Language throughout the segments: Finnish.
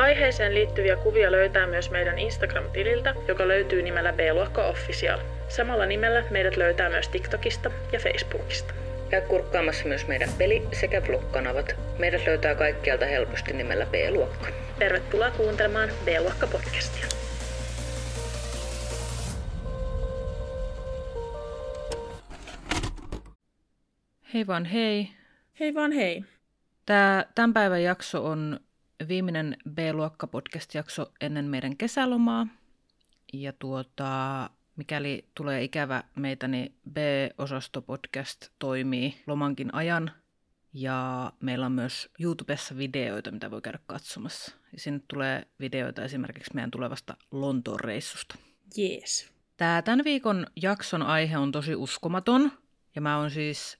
Aiheeseen liittyviä kuvia löytää myös meidän Instagram-tililtä, joka löytyy nimellä B-luokka Official. Samalla nimellä meidät löytää myös TikTokista ja Facebookista. Käy kurkkaamassa myös meidän peli- sekä vlog-kanavat. Meidät löytää kaikkialta helposti nimellä B-luokka. Tervetuloa kuuntelemaan B-luokka podcastia. Hei vaan hei. Hei vaan hei. Tämä tämän päivän jakso on viimeinen B-luokka podcast-jakso ennen meidän kesälomaa. Ja tuota, mikäli tulee ikävä meitä, niin B-osasto podcast toimii lomankin ajan. Ja meillä on myös YouTubessa videoita, mitä voi käydä katsomassa. Ja sinne tulee videoita esimerkiksi meidän tulevasta Lontoon reissusta. Jees. Tämä tämän viikon jakson aihe on tosi uskomaton. Ja mä oon siis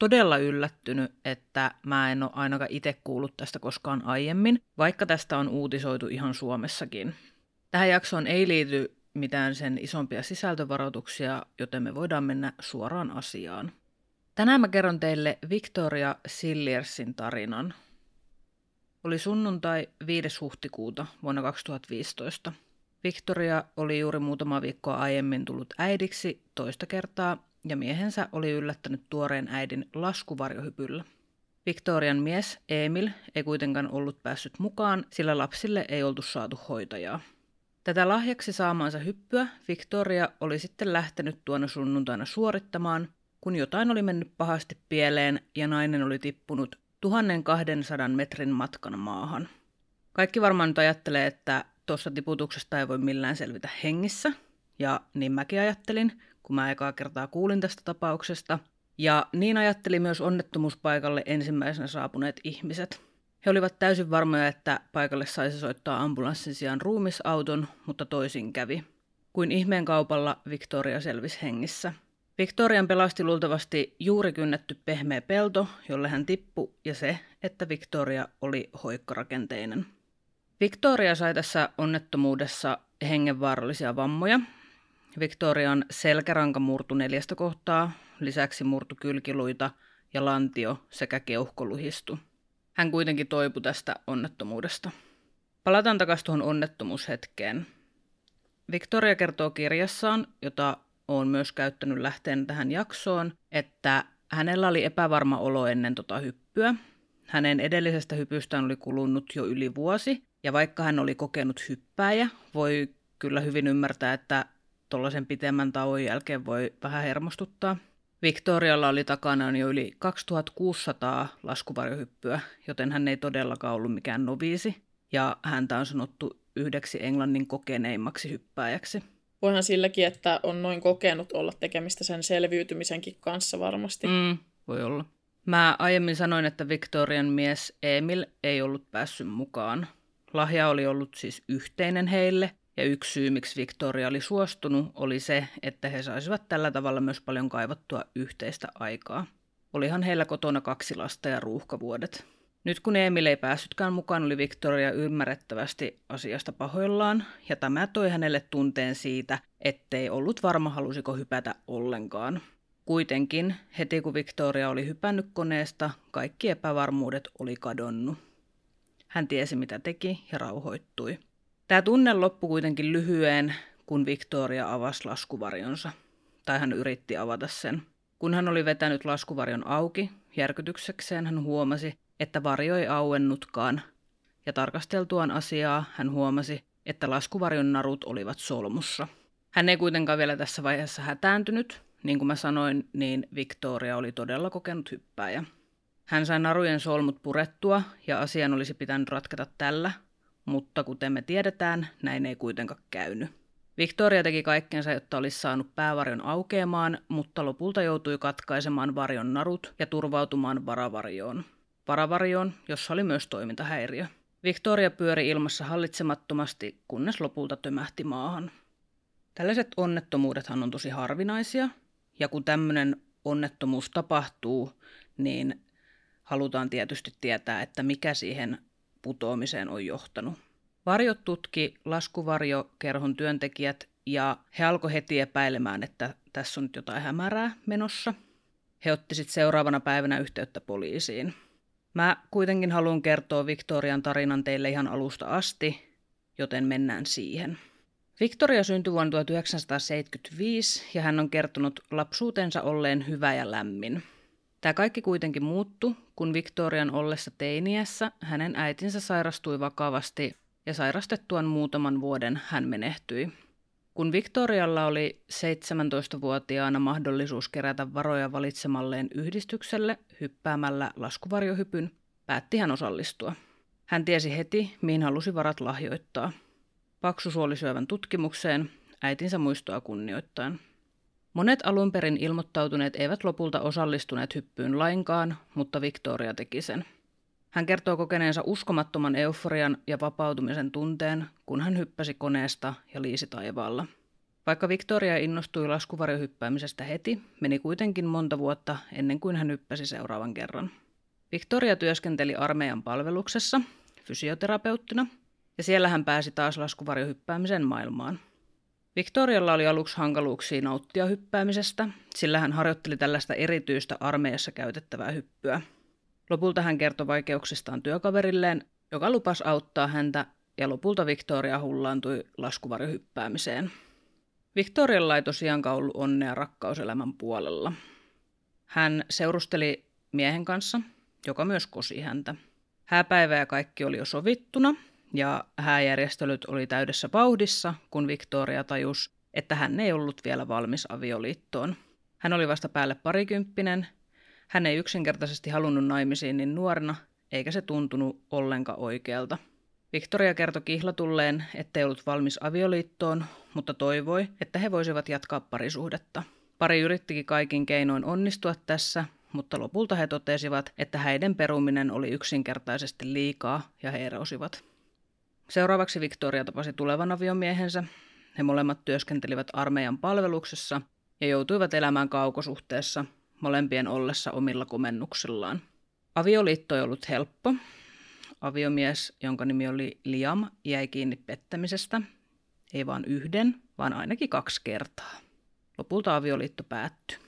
todella yllättynyt, että mä en ole ainakaan itse kuullut tästä koskaan aiemmin, vaikka tästä on uutisoitu ihan Suomessakin. Tähän jaksoon ei liity mitään sen isompia sisältövaroituksia, joten me voidaan mennä suoraan asiaan. Tänään mä kerron teille Victoria Silliersin tarinan. Oli sunnuntai 5. huhtikuuta vuonna 2015. Victoria oli juuri muutama viikkoa aiemmin tullut äidiksi toista kertaa ja miehensä oli yllättänyt tuoreen äidin laskuvarjohypyllä. Victorian mies Emil ei kuitenkaan ollut päässyt mukaan, sillä lapsille ei oltu saatu hoitajaa. Tätä lahjaksi saamaansa hyppyä Victoria oli sitten lähtenyt tuona sunnuntaina suorittamaan, kun jotain oli mennyt pahasti pieleen ja nainen oli tippunut 1200 metrin matkan maahan. Kaikki varmaan nyt ajattelee, että tuosta tiputuksesta ei voi millään selvitä hengissä, ja niin mäkin ajattelin, kun mä ekaa kertaa kuulin tästä tapauksesta. Ja niin ajatteli myös onnettomuuspaikalle ensimmäisenä saapuneet ihmiset. He olivat täysin varmoja, että paikalle saisi soittaa ambulanssin sijaan ruumisauton, mutta toisin kävi. Kuin ihmeen kaupalla Victoria selvisi hengissä. Victorian pelasti luultavasti juuri kynnetty pehmeä pelto, jolle hän tippui, ja se, että Victoria oli hoikkarakenteinen. Victoria sai tässä onnettomuudessa hengenvaarallisia vammoja, Victorian selkäranka murtu neljästä kohtaa, lisäksi murtu kylkiluita ja lantio sekä keuhkoluhistu. Hän kuitenkin toipui tästä onnettomuudesta. Palataan takaisin tuohon onnettomuushetkeen. Victoria kertoo kirjassaan, jota olen myös käyttänyt lähteen tähän jaksoon, että hänellä oli epävarma olo ennen tota hyppyä. Hänen edellisestä hypystään oli kulunut jo yli vuosi, ja vaikka hän oli kokenut hyppääjä, voi kyllä hyvin ymmärtää, että tuollaisen pitemmän tauon jälkeen voi vähän hermostuttaa. Victorialla oli takana jo yli 2600 laskuvarjohyppyä, joten hän ei todellakaan ollut mikään noviisi, ja häntä on sanottu yhdeksi Englannin kokeneimmaksi hyppääjäksi. Voihan silläkin, että on noin kokenut olla tekemistä sen selviytymisenkin kanssa varmasti. Mm, voi olla. Mä aiemmin sanoin, että Victorian mies Emil ei ollut päässyt mukaan. Lahja oli ollut siis yhteinen heille, ja yksi syy, miksi Victoria oli suostunut, oli se, että he saisivat tällä tavalla myös paljon kaivattua yhteistä aikaa. Olihan heillä kotona kaksi lasta ja ruuhkavuodet. Nyt kun Emil ei päässytkään mukaan, oli Victoria ymmärrettävästi asiasta pahoillaan, ja tämä toi hänelle tunteen siitä, ettei ollut varma halusiko hypätä ollenkaan. Kuitenkin, heti kun Victoria oli hypännyt koneesta, kaikki epävarmuudet oli kadonnut. Hän tiesi mitä teki ja rauhoittui. Tämä tunne loppui kuitenkin lyhyen, kun Victoria avasi laskuvarjonsa. Tai hän yritti avata sen. Kun hän oli vetänyt laskuvarjon auki, järkytyksekseen hän huomasi, että varjo ei auennutkaan. Ja tarkasteltuaan asiaa hän huomasi, että laskuvarjon narut olivat solmussa. Hän ei kuitenkaan vielä tässä vaiheessa hätääntynyt. Niin kuin mä sanoin, niin Victoria oli todella kokenut hyppääjä. Hän sai narujen solmut purettua ja asian olisi pitänyt ratketa tällä, mutta kuten me tiedetään, näin ei kuitenkaan käynyt. Victoria teki kaikkensa, jotta olisi saanut päävarjon aukeamaan, mutta lopulta joutui katkaisemaan varjon narut ja turvautumaan varavarjoon. Varavarjoon, jossa oli myös toimintahäiriö. Victoria pyöri ilmassa hallitsemattomasti, kunnes lopulta tömähti maahan. Tällaiset onnettomuudethan on tosi harvinaisia, ja kun tämmöinen onnettomuus tapahtuu, niin halutaan tietysti tietää, että mikä siihen putoamiseen on johtanut. Varjot tutki laskuvarjokerhon työntekijät ja he alkoi heti epäilemään, että tässä on nyt jotain hämärää menossa. He otti sitten seuraavana päivänä yhteyttä poliisiin. Mä kuitenkin haluan kertoa Victorian tarinan teille ihan alusta asti, joten mennään siihen. Victoria syntyi vuonna 1975 ja hän on kertonut lapsuutensa olleen hyvä ja lämmin. Tämä kaikki kuitenkin muuttui, kun Victorian ollessa teiniässä hänen äitinsä sairastui vakavasti ja sairastettuaan muutaman vuoden hän menehtyi. Kun Victorialla oli 17-vuotiaana mahdollisuus kerätä varoja valitsemalleen yhdistykselle hyppäämällä laskuvarjohypyn, päätti hän osallistua. Hän tiesi heti, mihin halusi varat lahjoittaa. Paksusuolisyövän tutkimukseen äitinsä muistoa kunnioittain. Monet alun perin ilmoittautuneet eivät lopulta osallistuneet hyppyyn lainkaan, mutta Victoria teki sen. Hän kertoo kokeneensa uskomattoman euforian ja vapautumisen tunteen, kun hän hyppäsi koneesta ja liisi taivaalla. Vaikka Victoria innostui laskuvarjohyppäämisestä heti, meni kuitenkin monta vuotta ennen kuin hän hyppäsi seuraavan kerran. Victoria työskenteli armeijan palveluksessa fysioterapeuttina, ja siellä hän pääsi taas laskuvarjohyppäämisen maailmaan – Victorialla oli aluksi hankaluuksia nauttia hyppäämisestä, sillä hän harjoitteli tällaista erityistä armeijassa käytettävää hyppyä. Lopulta hän kertoi vaikeuksistaan työkaverilleen, joka lupasi auttaa häntä, ja lopulta Victoria hullaantui laskuvarjohyppäämiseen. Victorialla ei tosiaankaan ollut onnea rakkauselämän puolella. Hän seurusteli miehen kanssa, joka myös kosi häntä. Hääpäivä ja kaikki oli jo sovittuna, ja hääjärjestelyt oli täydessä vauhdissa, kun Victoria tajus, että hän ei ollut vielä valmis avioliittoon. Hän oli vasta päälle parikymppinen, hän ei yksinkertaisesti halunnut naimisiin niin nuorena, eikä se tuntunut ollenkaan oikealta. Victoria kertoi kihlatulleen, ettei ollut valmis avioliittoon, mutta toivoi, että he voisivat jatkaa parisuhdetta. Pari yrittikin kaikin keinoin onnistua tässä, mutta lopulta he totesivat, että häiden peruminen oli yksinkertaisesti liikaa ja he erosivat. Seuraavaksi Victoria tapasi tulevan aviomiehensä. He molemmat työskentelivät armeijan palveluksessa ja joutuivat elämään kaukosuhteessa, molempien ollessa omilla komennuksillaan. Avioliitto ei ollut helppo. Aviomies, jonka nimi oli Liam, jäi kiinni pettämisestä. Ei vain yhden, vaan ainakin kaksi kertaa. Lopulta avioliitto päättyi.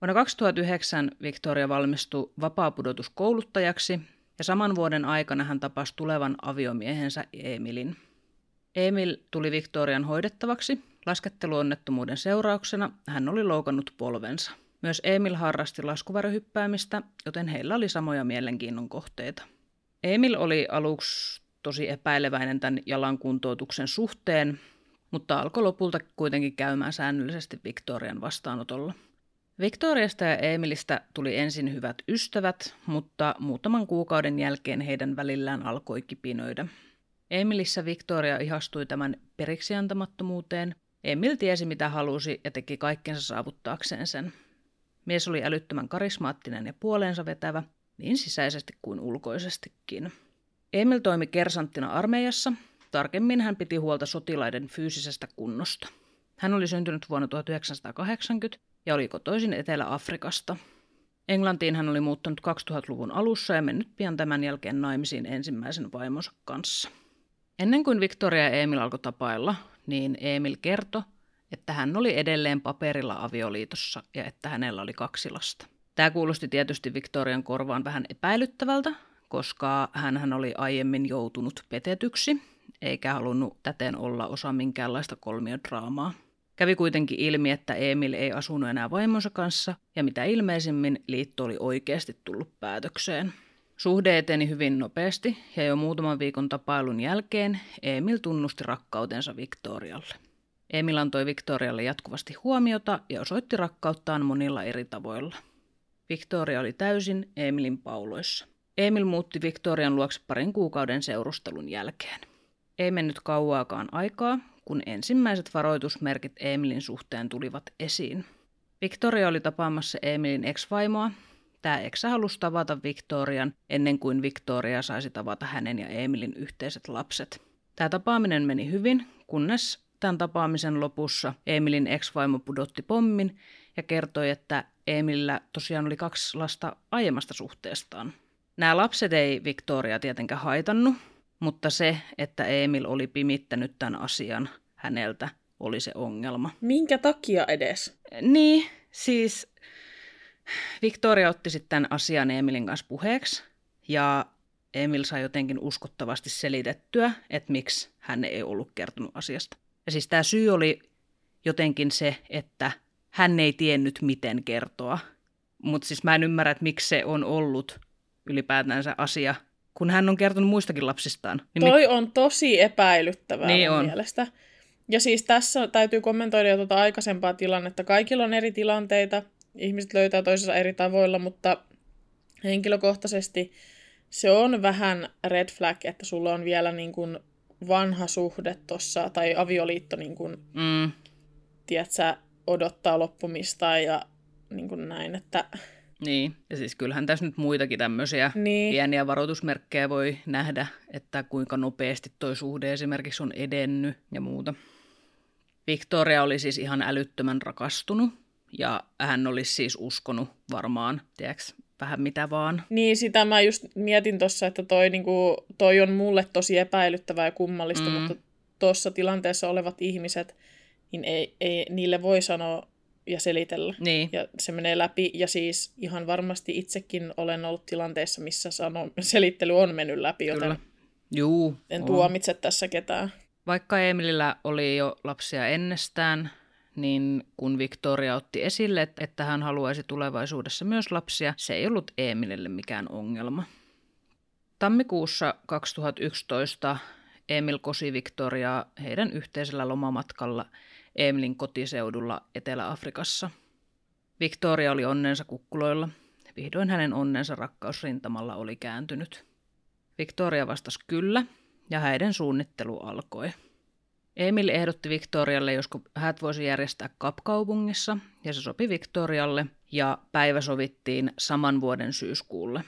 Vuonna 2009 Victoria valmistui vapaapudotuskouluttajaksi ja saman vuoden aikana hän tapasi tulevan aviomiehensä Emilin. Emil tuli Victorian hoidettavaksi. Lasketteluonnettomuuden seurauksena hän oli loukannut polvensa. Myös Emil harrasti laskuvarjohyppäämistä, joten heillä oli samoja mielenkiinnon kohteita. Emil oli aluksi tosi epäileväinen tämän jalan kuntoutuksen suhteen, mutta alkoi lopulta kuitenkin käymään säännöllisesti Victorian vastaanotolla. Victoriasta ja Emilistä tuli ensin hyvät ystävät, mutta muutaman kuukauden jälkeen heidän välillään alkoi kipinöidä. Emilissä Victoria ihastui tämän periksiantamattomuuteen. Emil tiesi mitä halusi ja teki kaikkensa saavuttaakseen sen. Mies oli älyttömän karismaattinen ja puoleensa vetävä, niin sisäisesti kuin ulkoisestikin. Emil toimi kersanttina armeijassa. Tarkemmin hän piti huolta sotilaiden fyysisestä kunnosta. Hän oli syntynyt vuonna 1980 ja oli kotoisin Etelä-Afrikasta. Englantiin hän oli muuttanut 2000-luvun alussa ja mennyt pian tämän jälkeen naimisiin ensimmäisen vaimonsa kanssa. Ennen kuin Victoria ja Emil alkoi tapailla, niin Emil kertoi, että hän oli edelleen paperilla avioliitossa ja että hänellä oli kaksi lasta. Tämä kuulosti tietysti Victorian korvaan vähän epäilyttävältä, koska hän oli aiemmin joutunut petetyksi, eikä halunnut täten olla osa minkäänlaista kolmiodraamaa. Kävi kuitenkin ilmi, että Emil ei asunut enää vaimonsa kanssa, ja mitä ilmeisimmin liitto oli oikeasti tullut päätökseen. Suhde eteni hyvin nopeasti, ja jo muutaman viikon tapailun jälkeen Emil tunnusti rakkautensa Victorialle. Emil antoi Victorialle jatkuvasti huomiota ja osoitti rakkauttaan monilla eri tavoilla. Victoria oli täysin Emilin pauloissa. Emil muutti Victorian luokse parin kuukauden seurustelun jälkeen. Ei mennyt kauaakaan aikaa, kun ensimmäiset varoitusmerkit Emilin suhteen tulivat esiin. Victoria oli tapaamassa Emilin ex-vaimoa. Tämä eksä halusi tavata Victorian ennen kuin Victoria saisi tavata hänen ja Emilin yhteiset lapset. Tämä tapaaminen meni hyvin, kunnes Viimeistään tapaamisen lopussa Emilin ex-vaimo pudotti pommin ja kertoi, että Emilillä tosiaan oli kaksi lasta aiemmasta suhteestaan. Nämä lapset ei Victoria tietenkään haitannut, mutta se, että Emil oli pimittänyt tämän asian häneltä, oli se ongelma. Minkä takia edes? Niin, siis Victoria otti sitten tämän asian Emilin kanssa puheeksi ja Emil sai jotenkin uskottavasti selitettyä, että miksi hän ei ollut kertonut asiasta. Ja siis tämä syy oli jotenkin se, että hän ei tiennyt miten kertoa. Mutta siis mä en ymmärrä, että miksi se on ollut ylipäätänsä asia, kun hän on kertonut muistakin lapsistaan. Niin Toi on tosi epäilyttävää niin on. mielestä. Ja siis tässä täytyy kommentoida jo tuota aikaisempaa tilannetta. Kaikilla on eri tilanteita, ihmiset löytää toisensa eri tavoilla, mutta henkilökohtaisesti se on vähän red flag, että sulla on vielä niin kuin vanha suhde tuossa, tai avioliitto, niin kuin, Mm, tiedätkö, odottaa loppumista ja niin kuin näin, että niin, ja siis kyllähän tässä nyt muitakin tämmöisiä Niin. pieniä varoitusmerkkejä voi nähdä, että kuinka nopeasti toi suhde esimerkiksi on edennyt ja muuta. Victoria oli siis ihan älyttömän rakastunut ja hän olisi siis uskonut varmaan, tiedätkö, vähän mitä vaan. Niin, sitä mä just mietin tuossa, että toi, niinku, toi on mulle tosi epäilyttävää ja kummallista, Mm. mm. mutta tuossa tilanteessa olevat ihmiset, niin ei, ei, niille voi sanoa ja selitellä. Niin, Ja se menee läpi, ja siis ihan varmasti itsekin olen ollut tilanteessa, missä sano, selittely on mennyt läpi, joten kyllä. Juu, en on. tuomitse tässä ketään. Vaikka Emilillä oli jo lapsia ennestään, niin kun Victoria otti esille, että- hän haluaisi tulevaisuudessa myös lapsia, se ei ollut Emilille mikään ongelma. Tammikuussa 2011 Emil kosi Victoriaa heidän yhteisellä lomamatkalla Emilin kotiseudulla Etelä-Afrikassa. Victoria oli onnensa kukkuloilla. Vihdoin hänen onnensa rakkausrintamalla oli kääntynyt. Victoria vastasi kyllä, ja häiden suunnittelu alkoi. Emil ehdotti Victorialle, josko häät voisi järjestää Kapkaupungissa, ja se sopi Victorialle, ja päivä sovittiin saman vuoden syyskuulle.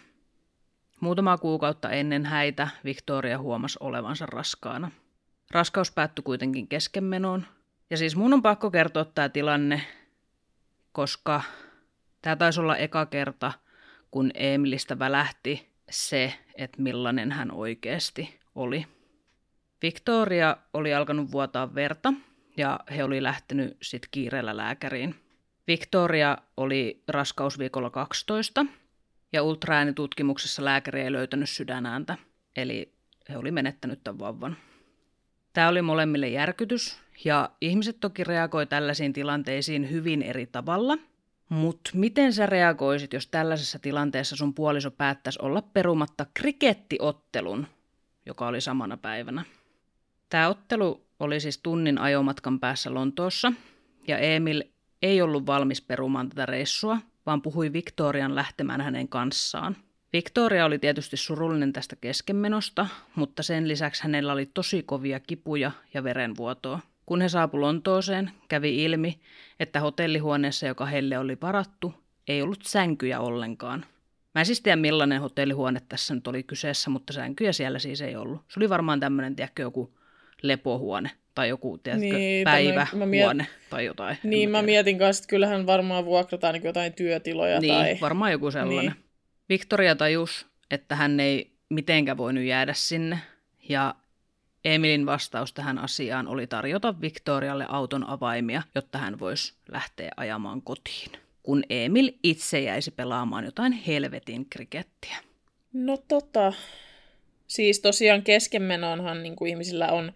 Muutamaa kuukautta ennen häitä Victoria huomasi olevansa raskaana. Raskaus päättyi kuitenkin keskenmenoon, ja siis mun on pakko kertoa tämä tilanne, koska tämä taisi olla eka kerta, kun Emilistä välähti se, että millainen hän oikeasti oli. Victoria oli alkanut vuotaa verta ja he oli lähtenyt sitten kiireellä lääkäriin. Victoria oli raskausviikolla 12 ja ultraäänitutkimuksessa lääkäri ei löytänyt sydänääntä, eli he oli menettänyt tämän vauvan. Tämä oli molemmille järkytys ja ihmiset toki reagoi tällaisiin tilanteisiin hyvin eri tavalla, mutta miten sä reagoisit, jos tällaisessa tilanteessa sun puoliso päättäisi olla perumatta krikettiottelun, joka oli samana päivänä? Tämä ottelu oli siis tunnin ajomatkan päässä Lontoossa, ja Emil ei ollut valmis perumaan tätä reissua, vaan puhui Victorian lähtemään hänen kanssaan. Victoria oli tietysti surullinen tästä keskenmenosta, mutta sen lisäksi hänellä oli tosi kovia kipuja ja verenvuotoa. Kun he saapu Lontooseen, kävi ilmi, että hotellihuoneessa, joka heille oli varattu, ei ollut sänkyjä ollenkaan. Mä en siis tiedä, millainen hotellihuone tässä nyt oli kyseessä, mutta sänkyjä siellä siis ei ollut. Se oli varmaan tämmöinen, tiedätkö, joku lepohuone tai joku, tiedätkö, Niin, päivähuone mä tai jotain. Niin, mä tiedä. mietin kanssa, että kyllähän varmaan vuokrataan niin jotain työtiloja Niin, tai... varmaan joku sellainen. Niin. Victoria tajus, että hän ei mitenkään voinut jäädä sinne, ja Emilin vastaus tähän asiaan oli tarjota Victorialle auton avaimia, jotta hän voisi lähteä ajamaan kotiin, kun Emil itse jäisi pelaamaan jotain helvetin krikettiä. No tota, siis tosiaan keskenmenoonhan niin kuin ihmisillä on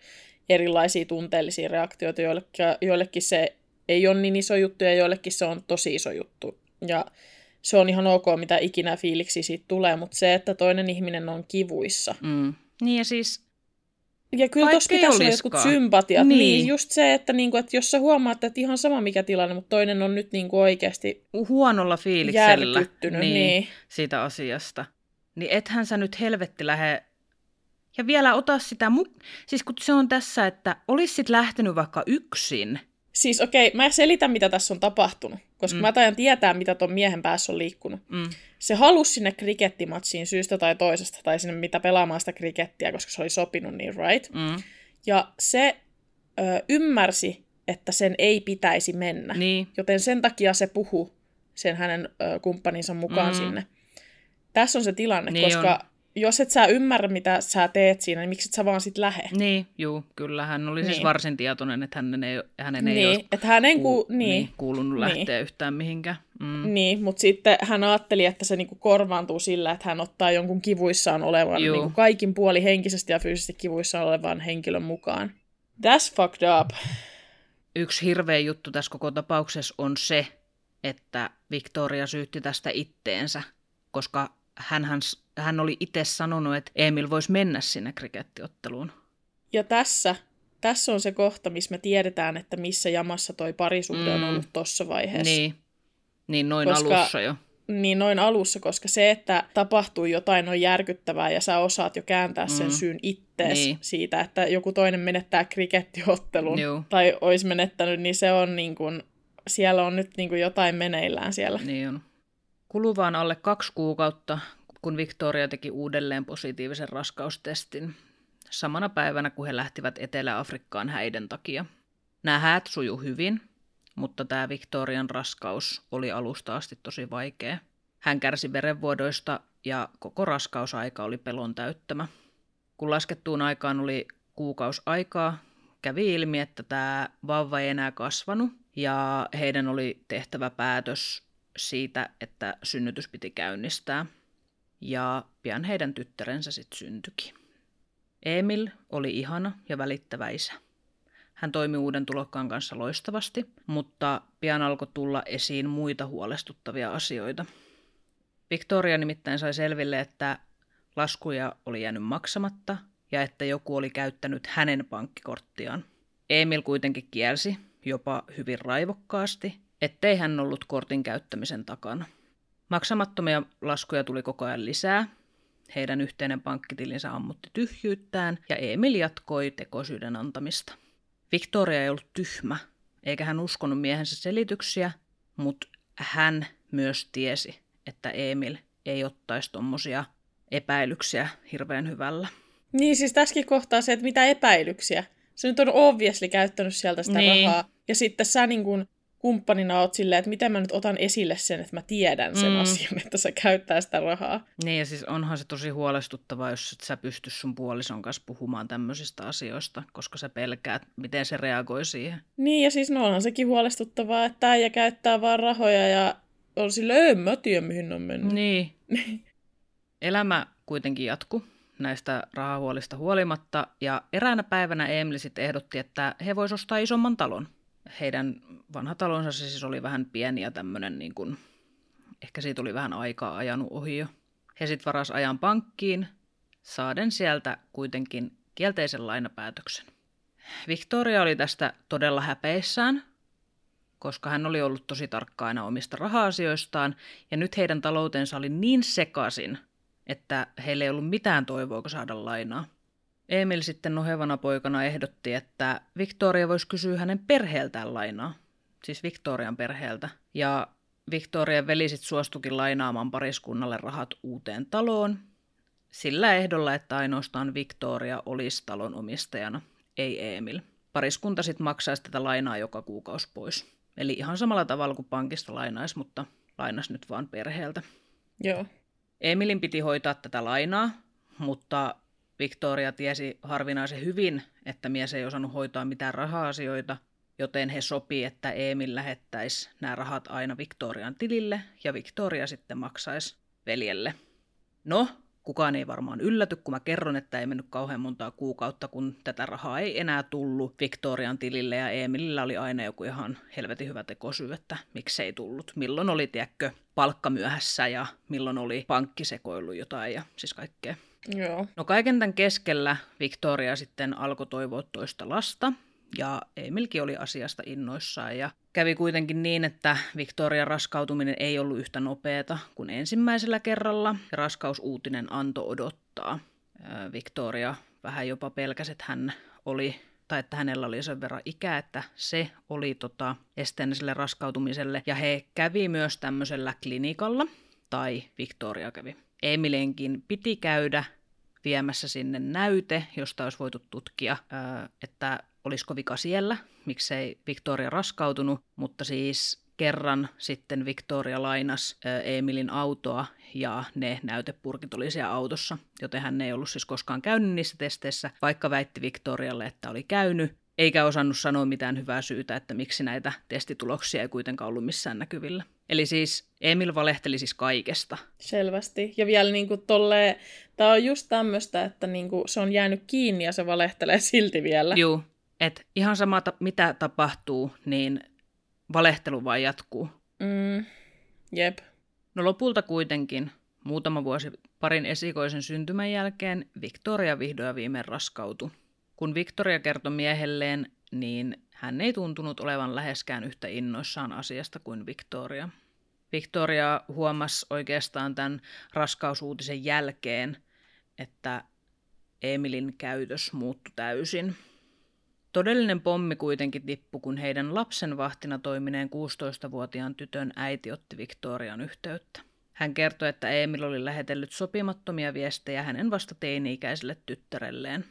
erilaisia tunteellisia reaktioita, joillekin, joillekin se ei ole niin iso juttu ja joillekin se on tosi iso juttu. Ja se on ihan ok, mitä ikinä fiiliksi siitä tulee, mutta se, että toinen ihminen on kivuissa. Mm. Niin ja siis, Ja kyllä tuossa pitäisi olla jotkut sympatiat. Niin. Niin. just se, että, niinku, että jos sä huomaat, että ihan sama mikä tilanne, mutta toinen on nyt niinku oikeasti huonolla fiiliksellä. Niin. niin. siitä asiasta, niin ethän sä nyt helvetti lähde ja vielä ota sitä, mu- siis kun se on tässä, että olisit lähtenyt vaikka yksin, Siis okei, mä selitän, mitä tässä on tapahtunut, koska Mm. mä tajan tietää, mitä ton miehen päässä on liikkunut. mm. Se halusi sinne krikettimatsiin syystä tai toisesta, tai sinne mitä pelaamaan sitä krikettiä, koska se oli sopinut niin, right? Mm. Ja se ö, ymmärsi, että sen ei pitäisi mennä. Niin. Joten sen takia se puhu sen hänen ö, kumppaninsa mukaan mm. sinne. Tässä on se tilanne, Niin koska on. Jos et sä ymmärrä, mitä sä teet siinä, niin miksi et sä vaan sit lähe? Niin, juu, kyllä. Hän oli siis Niin. varsin tietoinen, että hänen ei, hänen ei niin, olisi että hänen ku, niin. niin, kuulunut Niin. lähteä yhtään mihinkään. Mm. Niin, mutta sitten hän ajatteli, että se niinku korvaantuu sillä, että hän ottaa jonkun kivuissaan olevan, Juu. niinku kaikin puoli henkisesti ja fyysisesti kivuissaan olevan henkilön mukaan. That's fucked up. Yksi hirveä juttu tässä koko tapauksessa on se, että Victoria syytti tästä itteensä, koska hänhän, hän oli itse sanonut, että Emil voisi mennä sinne krikettiotteluun. Ja tässä, tässä on se kohta, missä me tiedetään, että missä jamassa toi parisuhde mm. on ollut tuossa vaiheessa. Niin, niin noin Koska- alussa jo. niin noin alussa, koska se, että tapahtuu jotain on järkyttävää ja sä osaat jo kääntää sen Mm. syyn ittees Niin. siitä, että joku toinen menettää krikettiottelun Juu. tai olisi menettänyt, niin se on niin kuin, siellä on nyt niin kuin jotain meneillään siellä. Niin on. Kuluvaan alle kaksi kuukautta, kun Victoria teki uudelleen positiivisen raskaustestin, samana päivänä kun he lähtivät Etelä-Afrikkaan häiden takia. Nämä häät suju hyvin, mutta tämä Victorian raskaus oli alusta asti tosi vaikea. Hän kärsi verenvuodoista ja koko raskausaika oli pelon täyttämä. Kun laskettuun aikaan oli kuukaus aikaa, kävi ilmi, että tämä vauva ei enää kasvanut ja heidän oli tehtävä päätös siitä, että synnytys piti käynnistää. Ja pian heidän tyttärensä sitten syntyikin. Emil oli ihana ja välittävä isä. Hän toimi uuden tulokkaan kanssa loistavasti, mutta pian alkoi tulla esiin muita huolestuttavia asioita. Victoria nimittäin sai selville, että laskuja oli jäänyt maksamatta ja että joku oli käyttänyt hänen pankkikorttiaan. Emil kuitenkin kielsi, jopa hyvin raivokkaasti, ettei hän ollut kortin käyttämisen takana. Maksamattomia laskuja tuli koko ajan lisää. Heidän yhteinen pankkitilinsä ammutti tyhjyyttään ja Emil jatkoi tekosyyden antamista. Victoria ei ollut tyhmä, eikä hän uskonut miehensä selityksiä, mutta hän myös tiesi, että Emil ei ottaisi tuommoisia epäilyksiä hirveän hyvällä. Niin siis tässäkin kohtaa se, että mitä epäilyksiä. Se nyt on obviously käyttänyt sieltä sitä Niin. rahaa. Ja sitten sä niin kuin kumppanina oot silleen, että miten mä nyt otan esille sen, että mä tiedän sen Mm. asian, että sä käyttää sitä rahaa. Niin ja siis onhan se tosi huolestuttavaa, jos et sä pysty sun puolison kanssa puhumaan tämmöisistä asioista, koska sä pelkäät, miten se reagoi siihen. Niin ja siis no onhan sekin huolestuttavaa, että äijä käyttää vaan rahoja ja on silleen, en mä tiedä mihin on mennyt. Niin. Elämä kuitenkin jatkuu näistä rahahuolista huolimatta, ja eräänä päivänä Emily sitten ehdotti, että he vois ostaa isomman talon. Heidän vanha talonsa se siis oli vähän pieni ja tämmöinen, niin kuin, ehkä siitä oli vähän aikaa ajanut ohi jo. He sitten varas ajan pankkiin, saaden sieltä kuitenkin kielteisen lainapäätöksen. Victoria oli tästä todella häpeissään, koska hän oli ollut tosi tarkka aina omista raha-asioistaan, ja nyt heidän taloutensa oli niin sekaisin, että heillä ei ollut mitään toivoa saada lainaa. Emil sitten nohevana poikana ehdotti, että Victoria voisi kysyä hänen perheeltään lainaa, siis Victorian perheeltä. Ja Victorian veli sitten suostukin lainaamaan pariskunnalle rahat uuteen taloon, sillä ehdolla, että ainoastaan Victoria olisi talon omistajana, ei Emil. Pariskunta sitten maksaisi tätä lainaa joka kuukausi pois. Eli ihan samalla tavalla kuin pankista lainaisi, mutta lainas nyt vaan perheeltä. Joo. Emilin piti hoitaa tätä lainaa, mutta Victoria tiesi harvinaisen hyvin, että mies ei osannut hoitaa mitään raha-asioita, joten he sopi, että Emil lähettäisi nämä rahat aina Victorian tilille ja Victoria sitten maksaisi veljelle. No, kukaan ei varmaan ylläty, kun mä kerron, että ei mennyt kauhean montaa kuukautta, kun tätä rahaa ei enää tullut Victorian tilille ja Emilillä oli aina joku ihan helvetin hyvä tekosyy, että miksei tullut. Milloin oli, tiedätkö, palkka myöhässä ja milloin oli pankkisekoillut jotain ja siis kaikkea. Joo. No kaiken tämän keskellä Victoria sitten alkoi toivoa toista lasta, ja Emilkin oli asiasta innoissaan. Ja kävi kuitenkin niin, että Victorian raskautuminen ei ollut yhtä nopeata kuin ensimmäisellä kerralla, ja raskausuutinen antoi odottaa. Victoria vähän jopa pelkäsi, että hän oli tai että hänellä oli sen verran ikää, että se oli tota, esteenä sille raskautumiselle. Ja he kävi myös tämmöisellä klinikalla, tai Victoria kävi. Emilenkin piti käydä viemässä sinne näyte, josta olisi voitu tutkia, että olisiko vika siellä, miksei Victoria raskautunut, mutta siis kerran sitten Victoria lainas Emilin autoa ja ne näytepurkit oli siellä autossa, joten hän ei ollut siis koskaan käynyt niissä testeissä, vaikka väitti Victorialle, että oli käynyt, eikä osannut sanoa mitään hyvää syytä, että miksi näitä testituloksia ei kuitenkaan ollut missään näkyvillä. Eli siis Emil valehteli siis kaikesta. Selvästi. Ja vielä niin kuin tolleen, tämä on just tämmöistä, että niin kuin se on jäänyt kiinni ja se valehtelee silti vielä. Joo, että ihan sama mitä tapahtuu, niin valehtelu vaan jatkuu. Mm, jep. No lopulta kuitenkin, muutama vuosi parin esikoisen syntymän jälkeen, Victoria vihdoin viimein raskautui. Kun Victoria kertoi miehelleen, niin hän ei tuntunut olevan läheskään yhtä innoissaan asiasta kuin Victoria. Victoria huomasi oikeastaan tämän raskausuutisen jälkeen, että Emilin käytös muuttui täysin. Todellinen pommi kuitenkin tippui, kun heidän lapsenvahtina toimineen 16-vuotiaan tytön äiti otti Victorian yhteyttä. Hän kertoi, että Emil oli lähetellyt sopimattomia viestejä hänen vasta teini-ikäiselle tyttärelleen.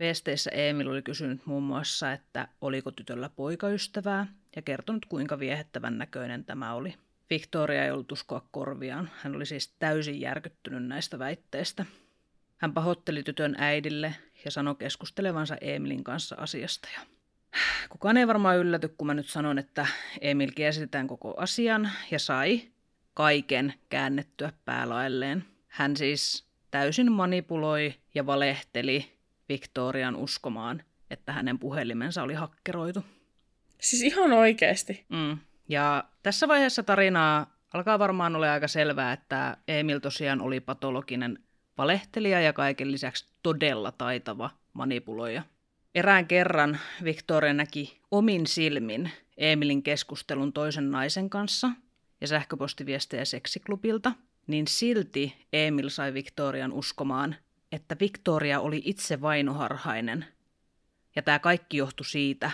Viesteissä Emil oli kysynyt muun muassa, että oliko tytöllä poikaystävää ja kertonut kuinka viehettävän näköinen tämä oli. Victoria ei ollut uskoa korviaan. Hän oli siis täysin järkyttynyt näistä väitteistä. Hän pahoitteli tytön äidille ja sanoi keskustelevansa Emilin kanssa asiasta. Ja kukaan ei varmaan ylläty, kun mä nyt sanon, että Emil kiesi koko asian ja sai kaiken käännettyä päälailleen. Hän siis täysin manipuloi ja valehteli Victorian uskomaan, että hänen puhelimensa oli hakkeroitu. Siis ihan oikeasti. Mm. Ja tässä vaiheessa tarinaa alkaa varmaan olla aika selvää, että Emil tosiaan oli patologinen valehtelija ja kaiken lisäksi todella taitava manipuloija. Erään kerran Victoria näki omin silmin Emilin keskustelun toisen naisen kanssa ja sähköpostiviestejä seksiklubilta, niin silti Emil sai Victorian uskomaan, että Victoria oli itse vainoharhainen. Ja tämä kaikki johtui siitä,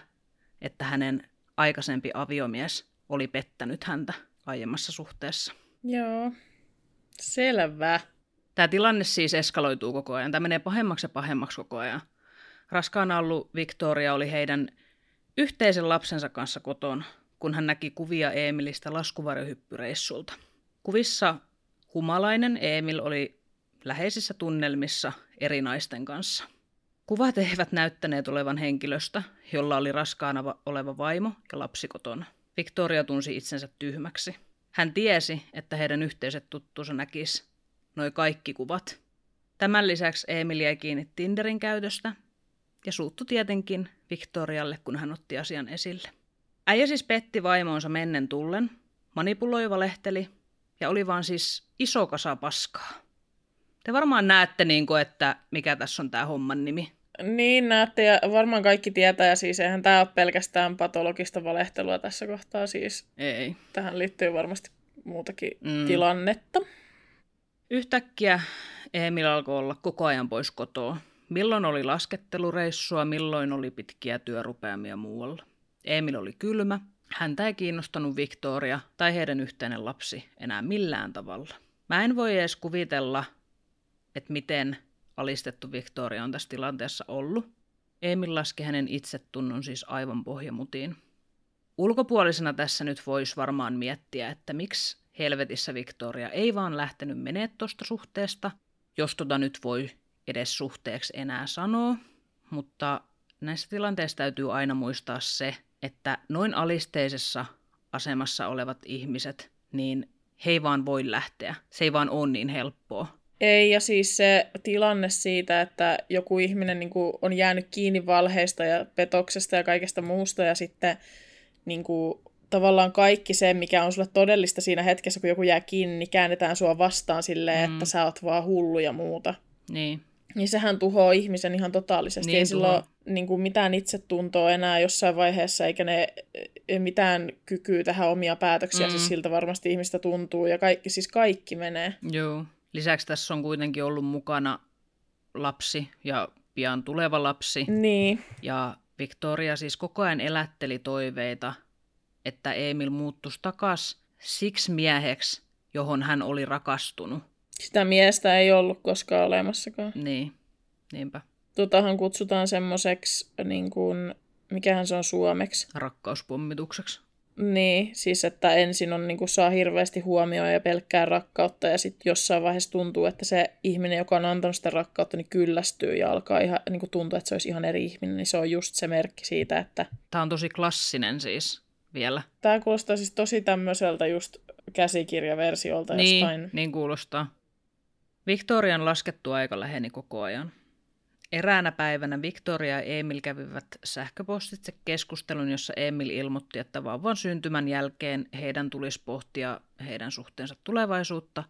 että hänen aikaisempi aviomies oli pettänyt häntä aiemmassa suhteessa. Joo, selvä. Tämä tilanne siis eskaloituu koko ajan. Tämä menee pahemmaksi ja pahemmaksi koko ajan. Raskaana ollut Victoria oli heidän yhteisen lapsensa kanssa kotona, kun hän näki kuvia Emilistä laskuvarjohyppyreissulta. Kuvissa humalainen Emil oli läheisissä tunnelmissa eri naisten kanssa. Kuvat eivät näyttäneet olevan henkilöstä, jolla oli raskaana oleva vaimo ja lapsi kotona. Victoria tunsi itsensä tyhmäksi. Hän tiesi, että heidän yhteiset tuttuunsa näkisi noi kaikki kuvat. Tämän lisäksi Emil jäi kiinni Tinderin käytöstä ja suuttu tietenkin Victorialle, kun hän otti asian esille. Äijä siis petti vaimonsa mennen tullen, manipuloi, valehteli ja oli vaan siis iso kasa paskaa. Te varmaan näette, niin kuin, että mikä tässä on tämä homman nimi. Niin näette, ja varmaan kaikki tietää, ja siis eihän tämä ole pelkästään patologista valehtelua tässä kohtaa, siis Ei. tähän liittyy varmasti muutakin mm. tilannetta. Yhtäkkiä Emil alkoi olla koko ajan pois kotoa. Milloin oli laskettelureissua, milloin oli pitkiä työrupeamia muualla. Emil oli kylmä, häntä ei kiinnostanut Victoria tai heidän yhteinen lapsi enää millään tavalla. Mä en voi edes kuvitella, että miten alistettu Victoria on tässä tilanteessa ollut. Emil laski hänen itsetunnon siis aivan pohjamutiin. Ulkopuolisena tässä nyt voisi varmaan miettiä, että miksi helvetissä Victoria ei vaan lähtenyt menee tuosta suhteesta, jos tota nyt voi edes suhteeksi enää sanoa, mutta näissä tilanteissa täytyy aina muistaa se, että noin alisteisessa asemassa olevat ihmiset, niin he ei vaan voi lähteä. Se ei vaan ole niin helppoa. Ei, ja siis se tilanne siitä, että joku ihminen niin kuin, on jäänyt kiinni valheista ja petoksesta ja kaikesta muusta, ja sitten niin kuin, tavallaan kaikki se, mikä on sulle todellista siinä hetkessä, kun joku jää kiinni, niin käännetään sua vastaan silleen, mm. että sä oot vaan hullu ja muuta. Niin. Niin sehän tuhoaa ihmisen ihan totaalisesti. Niin ei sillä ole niin kuin mitään itsetuntoa enää jossain vaiheessa, eikä ne ei mitään kykyä tähän omia päätöksiä, mm. siis siltä varmasti ihmistä tuntuu, ja kaikki, siis kaikki menee. Joo. Lisäksi tässä on kuitenkin ollut mukana lapsi ja pian tuleva lapsi. Niin. Ja Victoria siis koko ajan elätteli toiveita, että Emil muuttuisi takas siksi mieheksi, johon hän oli rakastunut. Sitä miestä ei ollut koskaan olemassakaan. Niin, niinpä. Totahan kutsutaan semmoiseksi, niin kuin, mikähän se on suomeksi. Rakkauspommitukseksi. Niin, siis että ensin on, niin kuin, saa hirveästi huomioon ja pelkkää rakkautta ja sitten jossain vaiheessa tuntuu, että se ihminen, joka on antanut sitä rakkautta, niin kyllästyy ja alkaa ihan, niin kuin tuntua, että se olisi ihan eri ihminen, niin se on just se merkki siitä, että... Tämä on tosi klassinen siis vielä. Tämä kuulostaa siis tosi tämmöiseltä just käsikirjaversiolta niin, jostain. Niin kuulostaa. Victorian laskettu aika läheni koko ajan. Eräänä päivänä Victoria ja Emil kävivät sähköpostitse keskustelun, jossa Emil ilmoitti, että vauvan syntymän jälkeen heidän tulisi pohtia heidän suhteensa tulevaisuutta,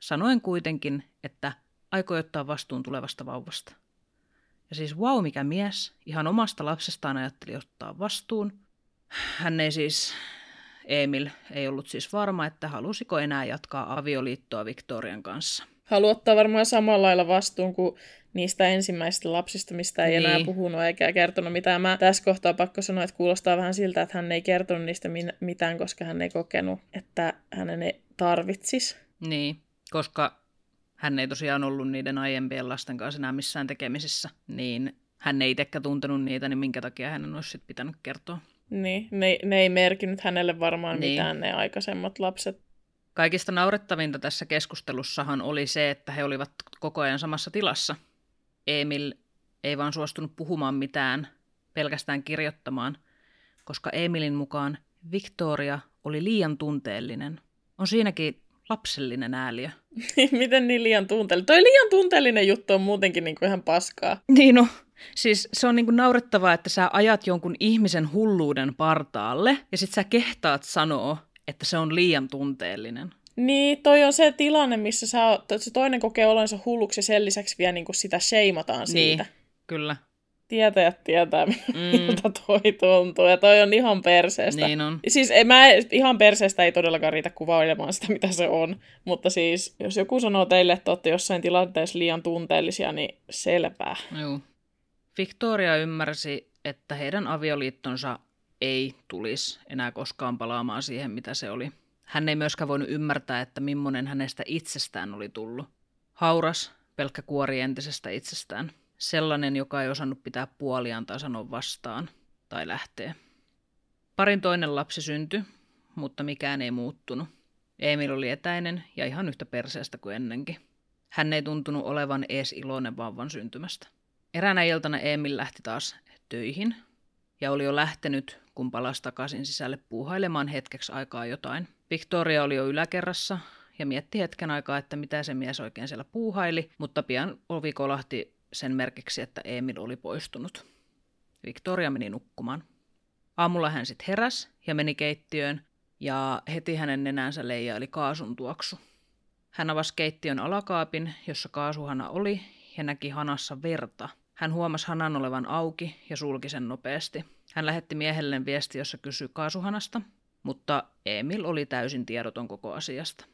sanoen kuitenkin, että aikoi ottaa vastuun tulevasta vauvasta. Ja siis wow, mikä mies, ihan omasta lapsestaan ajatteli ottaa vastuun. Hän ei siis, Emil ei ollut siis varma, että halusiko enää jatkaa avioliittoa Victorian kanssa. Haluaa ottaa varmaan samalla lailla vastuun kuin niistä ensimmäisistä lapsista, mistä ei niin. enää puhunut eikä kertonut mitään. Mä tässä kohtaa pakko sanoa, että kuulostaa vähän siltä, että hän ei kertonut niistä mitään, koska hän ei kokenut, että hänen ei tarvitsisi. Niin, koska hän ei tosiaan ollut niiden aiempien lasten kanssa enää missään tekemisissä, niin hän ei itsekään tuntenut niitä, niin minkä takia hänen olisi sit pitänyt kertoa. Niin, ne, ne ei merkinnyt hänelle varmaan niin. mitään ne aikaisemmat lapset. Kaikista naurettavinta tässä keskustelussahan oli se, että he olivat koko ajan samassa tilassa. Emil ei vaan suostunut puhumaan mitään, pelkästään kirjoittamaan, koska Emilin mukaan Victoria oli liian tunteellinen. On siinäkin lapsellinen ääliö. Miten niin liian tunteellinen? Toi liian tunteellinen juttu on muutenkin niin kuin ihan paskaa. Niin no, siis se on niin kuin naurettavaa, että sä ajat jonkun ihmisen hulluuden partaalle ja sit sä kehtaat sanoa, että se on liian tunteellinen. Niin, toi on se tilanne, missä sä oot, se toinen kokee olonsa hulluksi ja sen lisäksi vielä niin kuin sitä sheimataan siitä. Niin, kyllä. Tietäjät tietää, mm. miltä toi tuntuu, ja toi on ihan perseestä. Niin on. Siis en mä, ihan perseestä ei todellakaan riitä kuvailemaan sitä, mitä se on. Mutta siis, jos joku sanoo teille, että olette jossain tilanteessa liian tunteellisia, niin selvää. Joo. Victoria ymmärsi, että heidän avioliittonsa ei tulisi enää koskaan palaamaan siihen, mitä se oli. Hän ei myöskään voinut ymmärtää, että millainen hänestä itsestään oli tullut. Hauras, pelkkä kuori entisestä itsestään. Sellainen, joka ei osannut pitää puoliaan tai sanoa vastaan tai lähtee. Parin toinen lapsi syntyi, mutta mikään ei muuttunut. Emil oli etäinen ja ihan yhtä perseestä kuin ennenkin. Hän ei tuntunut olevan ees iloinen vauvan syntymästä. Eräänä iltana Emil lähti taas töihin ja oli jo lähtenyt, kun palasi takaisin sisälle puuhailemaan hetkeksi aikaa jotain. Victoria oli jo yläkerrassa ja mietti hetken aikaa, että mitä se mies oikein siellä puuhaili, mutta pian ovi kolahti sen merkiksi, että Emil oli poistunut. Victoria meni nukkumaan. Aamulla hän sitten heräs ja meni keittiöön ja heti hänen nenänsä leijaili kaasun tuoksu. Hän avasi keittiön alakaapin, jossa kaasuhana oli, ja näki hanassa verta. Hän huomasi hanan olevan auki ja sulki sen nopeasti. Hän lähetti miehelleen viesti, jossa kysyi kaasuhanasta, mutta Emil oli täysin tiedoton koko asiasta.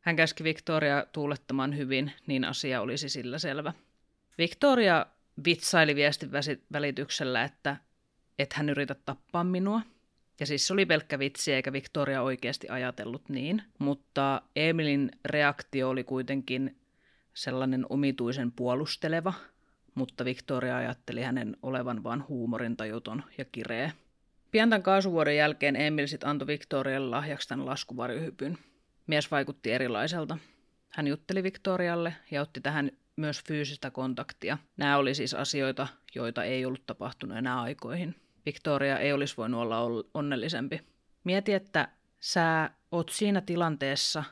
Hän käski Victoria tuulettamaan hyvin, niin asia olisi sillä selvä. Victoria vitsaili viestin välityksellä, että et hän yritä tappaa minua. Ja siis se oli pelkkä vitsi, eikä Victoria oikeasti ajatellut niin. Mutta Emilin reaktio oli kuitenkin sellainen omituisen puolusteleva, mutta Victoria ajatteli hänen olevan vain huumorintajuton ja kireä. Pian tämän kaasuvuoden jälkeen Emil sitten antoi Victorialle lahjaksi tämän laskuvarjohypyn. Mies vaikutti erilaiselta. Hän jutteli Victorialle ja otti tähän myös fyysistä kontaktia. Nämä oli siis asioita, joita ei ollut tapahtunut enää aikoihin. Victoria ei olisi voinut olla onnellisempi. Mieti, että sä oot siinä tilanteessa,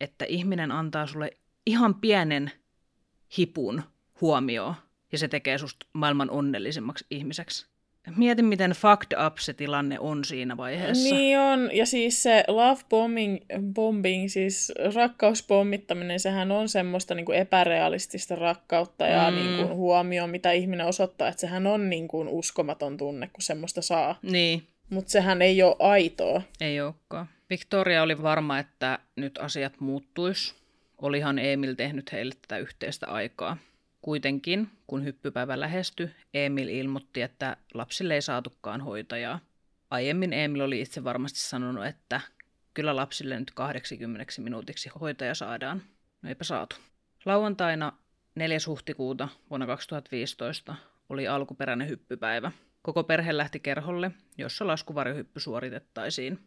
että ihminen antaa sulle ihan pienen hipun huomioon ja se tekee susta maailman onnellisimmaksi ihmiseksi. Mietin, miten fucked up se tilanne on siinä vaiheessa. Niin on, ja siis se love bombing, bombing siis rakkauspommittaminen, sehän on semmoista niin kuin epärealistista rakkautta ja mm. niin kuin huomioon, mitä ihminen osoittaa, että sehän on niin kuin uskomaton tunne, kun semmoista saa. Niin. Mutta sehän ei ole aitoa. Ei olekaan. Victoria oli varma, että nyt asiat muuttuis. Olihan Emil tehnyt heille tätä yhteistä aikaa. Kuitenkin, kun hyppypäivä lähestyi, Emil ilmoitti, että lapsille ei saatukaan hoitajaa. Aiemmin Emil oli itse varmasti sanonut, että kyllä lapsille nyt 80 minuutiksi hoitaja saadaan. No eipä saatu. Lauantaina 4. huhtikuuta vuonna 2015 oli alkuperäinen hyppypäivä. Koko perhe lähti kerholle, jossa laskuvarjohyppy suoritettaisiin.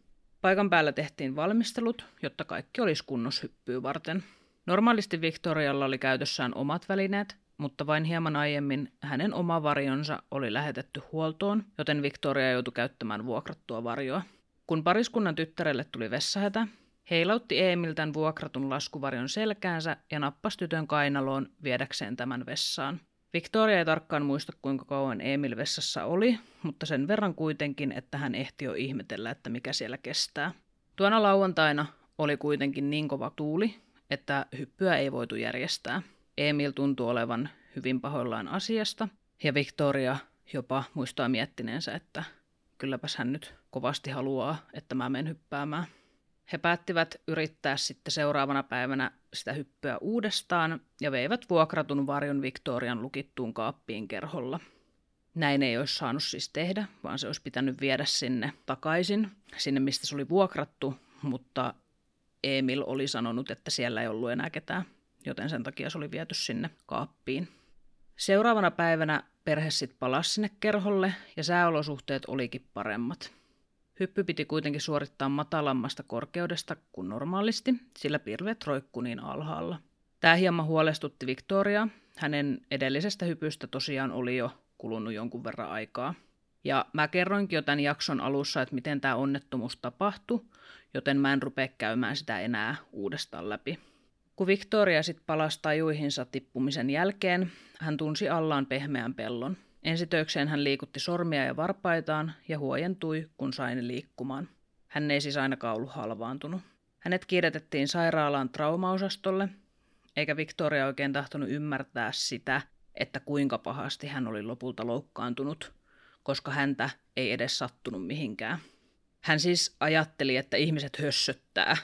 Paikan päällä tehtiin valmistelut, jotta kaikki olisi kunnossa hyppyä varten. Normaalisti Victorialla oli käytössään omat välineet, mutta vain hieman aiemmin hänen oma varjonsa oli lähetetty huoltoon, joten Victoria joutui käyttämään vuokrattua varjoa. Kun pariskunnan tyttärelle tuli vessahätä, heilautti Emil vuokratun laskuvarjon selkäänsä ja nappasi tytön kainaloon viedäkseen tämän vessaan. Victoria ei tarkkaan muista, kuinka kauan Emil vessassa oli, mutta sen verran kuitenkin, että hän ehti jo ihmetellä, että mikä siellä kestää. Tuona lauantaina oli kuitenkin niin kova tuuli, että hyppyä ei voitu järjestää. Emil tuntui olevan hyvin pahoillaan asiasta, ja Victoria jopa muistaa miettineensä, että kylläpäs hän nyt kovasti haluaa, että mä menen hyppäämään. He päättivät yrittää sitten seuraavana päivänä sitä hyppyä uudestaan ja veivät vuokratun varjon Victorian lukittuun kaappiin kerholla. Näin ei olisi saanut siis tehdä, vaan se olisi pitänyt viedä sinne takaisin, sinne mistä se oli vuokrattu, mutta Emil oli sanonut, että siellä ei ollut enää ketään, joten sen takia se oli viety sinne kaappiin. Seuraavana päivänä perhe sitten palasi sinne kerholle ja sääolosuhteet olikin paremmat. Hyppy piti kuitenkin suorittaa matalammasta korkeudesta kuin normaalisti, sillä pilvet roikku niin alhaalla. Tämä hieman huolestutti Victoria. Hänen edellisestä hypystä tosiaan oli jo kulunut jonkun verran aikaa. Ja mä kerroinkin jo tämän jakson alussa, että miten tämä onnettomuus tapahtui, joten mä en rupea käymään sitä enää uudestaan läpi. Kun Victoria sitten palasi tajuihinsa tippumisen jälkeen, hän tunsi allaan pehmeän pellon – Ensitöikseen hän liikutti sormia ja varpaitaan ja huojentui, kun sai ne liikkumaan. Hän ei siis ainakaan ollut halvaantunut. Hänet kiiretettiin sairaalaan traumaosastolle, eikä Victoria oikein tahtonut ymmärtää sitä, että kuinka pahasti hän oli lopulta loukkaantunut, koska häntä ei edes sattunut mihinkään. Hän siis ajatteli, että ihmiset hössöttää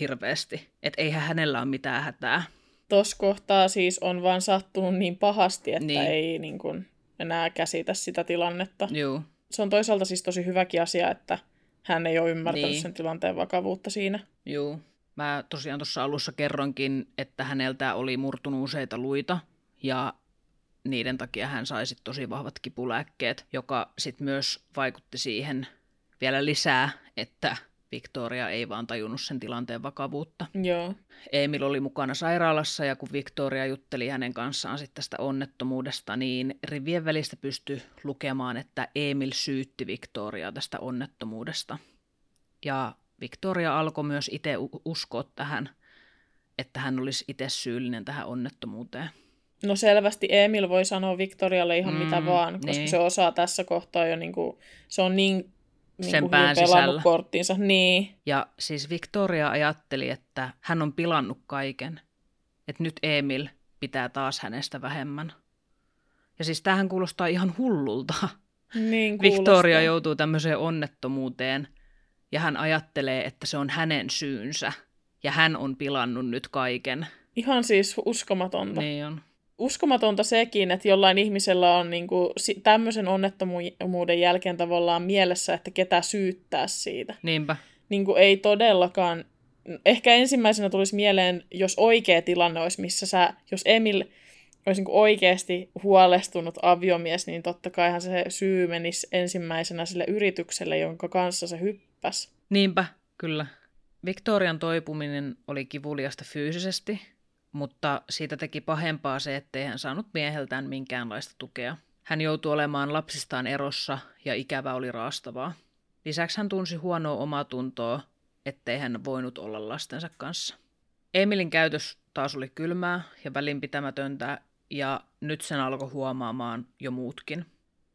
hirveästi, että eihän hänellä ole mitään hätää. Tuossa kohtaa siis on vaan sattunut niin pahasti, että niin. ei niin kuin enää käsitä sitä tilannetta. Joo. Se on toisaalta siis tosi hyväkin asia, että hän ei ole ymmärtänyt niin. sen tilanteen vakavuutta siinä. Joo. Mä tosiaan tuossa alussa kerronkin, että häneltä oli murtunut useita luita ja niiden takia hän sai sit tosi vahvat kipulääkkeet, joka sitten myös vaikutti siihen vielä lisää, että Victoria ei vaan tajunnut sen tilanteen vakavuutta. Joo. Emil oli mukana sairaalassa ja kun Victoria jutteli hänen kanssaan sitten tästä onnettomuudesta, niin rivien välistä pystyi lukemaan, että Emil syytti Victoriaa tästä onnettomuudesta. Ja Victoria alkoi myös itse uskoa tähän, että hän olisi itse syyllinen tähän onnettomuuteen. No selvästi Emil voi sanoa Victorialle ihan mm, mitä vaan, koska niin. se osaa tässä kohtaa jo, niin kuin, se on niin niin sen pään sisällä. korttinsa. Niin. Ja siis Victoria ajatteli, että hän on pilannut kaiken. Että nyt Emil pitää taas hänestä vähemmän. Ja siis tähän kuulostaa ihan hullulta. Niin Victoria joutuu tämmöiseen onnettomuuteen ja hän ajattelee, että se on hänen syynsä. Ja hän on pilannut nyt kaiken. Ihan siis uskomatonta. Niin on uskomatonta sekin, että jollain ihmisellä on niin kuin, tämmöisen onnettomuuden jälkeen tavallaan mielessä, että ketä syyttää siitä. Niinpä. Niin kuin, ei todellakaan. Ehkä ensimmäisenä tulisi mieleen, jos oikea tilanne olisi, missä sä, jos Emil olisi niin oikeasti huolestunut aviomies, niin totta kaihan se syy menisi ensimmäisenä sille yritykselle, jonka kanssa se hyppäsi. Niinpä, kyllä. Victorian toipuminen oli kivuliasta fyysisesti, mutta siitä teki pahempaa se, ettei hän saanut mieheltään minkäänlaista tukea. Hän joutui olemaan lapsistaan erossa ja ikävä oli raastavaa. Lisäksi hän tunsi huonoa omatuntoa, ettei hän voinut olla lastensa kanssa. Emilin käytös taas oli kylmää ja välinpitämätöntä ja nyt sen alkoi huomaamaan jo muutkin.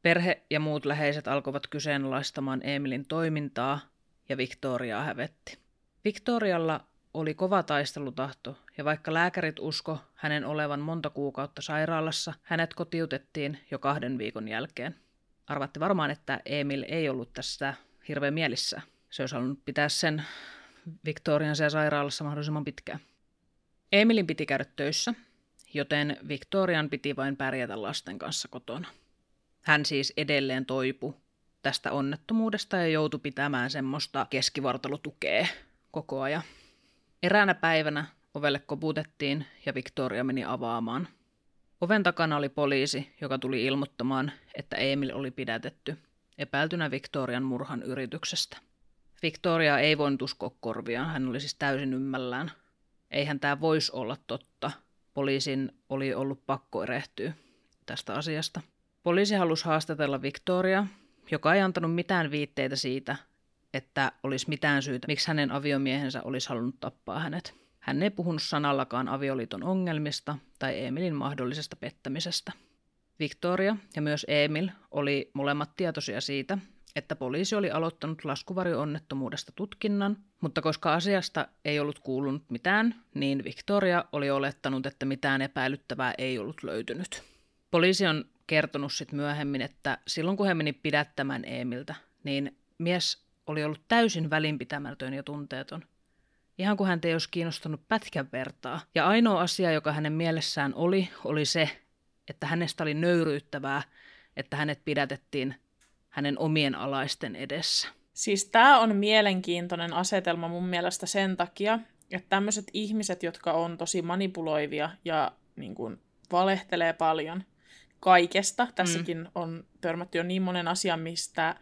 Perhe ja muut läheiset alkoivat kyseenalaistamaan Emilin toimintaa ja Victoriaa hävetti. Victorialla oli kova taistelutahto, ja vaikka lääkärit usko hänen olevan monta kuukautta sairaalassa, hänet kotiutettiin jo kahden viikon jälkeen. Arvatti varmaan, että Emil ei ollut tästä hirveän mielissä. Se olisi halunnut pitää sen Victorian siellä sairaalassa mahdollisimman pitkään. Emilin piti käydä töissä, joten Victorian piti vain pärjätä lasten kanssa kotona. Hän siis edelleen toipu tästä onnettomuudesta ja joutui pitämään semmoista keskivartalotukea koko ajan. Eräänä päivänä ovelle koputettiin ja Victoria meni avaamaan. Oven takana oli poliisi, joka tuli ilmoittamaan, että Emil oli pidätetty, epäiltynä Victorian murhan yrityksestä. Victoria ei voinut uskoa korviaan, hän oli siis täysin ymmällään. Eihän tämä voisi olla totta. Poliisin oli ollut pakko erehtyä tästä asiasta. Poliisi halusi haastatella Victoria, joka ei antanut mitään viitteitä siitä, että olisi mitään syytä, miksi hänen aviomiehensä olisi halunnut tappaa hänet. Hän ei puhunut sanallakaan avioliiton ongelmista tai Emilin mahdollisesta pettämisestä. Victoria ja myös Emil oli molemmat tietoisia siitä, että poliisi oli aloittanut laskuvarjoonnettomuudesta tutkinnan, mutta koska asiasta ei ollut kuulunut mitään, niin Victoria oli olettanut, että mitään epäilyttävää ei ollut löytynyt. Poliisi on kertonut sitten myöhemmin, että silloin kun he meni pidättämään Emiltä, niin mies oli ollut täysin välinpitämätön ja tunteeton. Ihan kuin häntä ei olisi kiinnostanut pätkän vertaa. Ja ainoa asia, joka hänen mielessään oli, oli se, että hänestä oli nöyryyttävää, että hänet pidätettiin hänen omien alaisten edessä. Siis tämä on mielenkiintoinen asetelma mun mielestä sen takia, että tämmöiset ihmiset, jotka on tosi manipuloivia ja niin kuin, valehtelee paljon kaikesta, tässäkin mm. on törmätty jo niin monen asian, mistä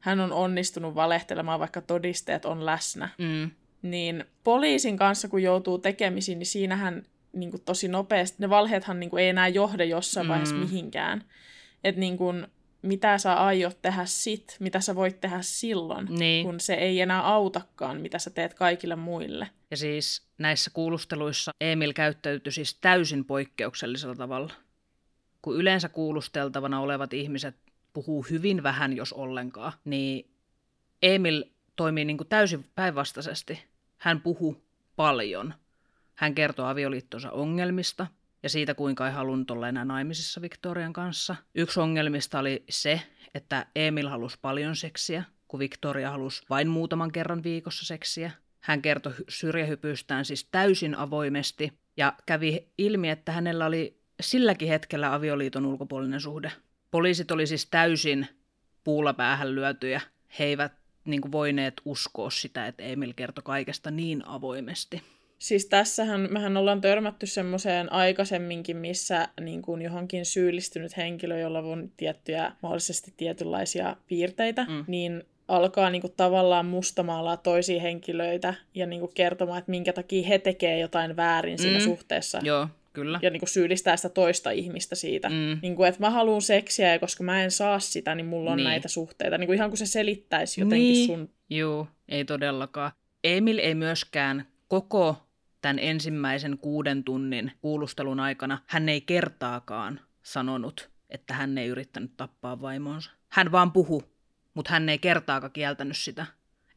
hän on onnistunut valehtelemaan, vaikka todisteet on läsnä. Mm. Niin poliisin kanssa, kun joutuu tekemisiin, niin siinähän niin kuin, tosi nopeasti, ne valheethan niin kuin, ei enää johda jossain mm. vaiheessa mihinkään. Että niin kuin, mitä sä aiot tehdä sit, mitä sä voit tehdä silloin, Niin. kun se ei enää autakaan, mitä sä teet kaikille muille. Ja siis näissä kuulusteluissa Emil käyttäytyi siis täysin poikkeuksellisella tavalla. Kun yleensä kuulusteltavana olevat ihmiset puhuu hyvin vähän, jos ollenkaan, niin Emil toimii niin kuin täysin päinvastaisesti. Hän puhuu paljon. Hän kertoo avioliittonsa ongelmista ja siitä, kuinka ei halunnut olla enää naimisissa Victorian kanssa. Yksi ongelmista oli se, että Emil halusi paljon seksiä, kun Victoria halusi vain muutaman kerran viikossa seksiä. Hän kertoi hy- syrjähypyystään siis täysin avoimesti ja kävi ilmi, että hänellä oli silläkin hetkellä avioliiton ulkopuolinen suhde. Poliisit oli siis täysin puulla päähän lyötyjä. He eivät niin kuin, voineet uskoa sitä, että Emil kertoi kaikesta niin avoimesti. Siis tässähän mehän ollaan törmätty semmoiseen aikaisemminkin, missä niin kuin johonkin syyllistynyt henkilö, jolla on tiettyjä, mahdollisesti tietynlaisia piirteitä, Mm. niin alkaa niin kuin tavallaan mustamaalaa toisia henkilöitä ja niin kuin kertomaan, että minkä takia he tekee jotain väärin siinä Mm. suhteessa. Joo, kyllä. Ja niin kuin syyllistää sitä toista ihmistä siitä. Mm. Niin kuin, että mä haluan seksiä ja koska mä en saa sitä, niin mulla on Niin. näitä suhteita. Niin kuin ihan kuin se selittäisi jotenkin Niin. sun... Joo, ei todellakaan. Emil ei myöskään koko tämän ensimmäisen kuuden tunnin kuulustelun aikana, hän ei kertaakaan sanonut, että hän ei yrittänyt tappaa vaimonsa. Hän vaan puhu, mutta hän ei kertaakaan kieltänyt sitä,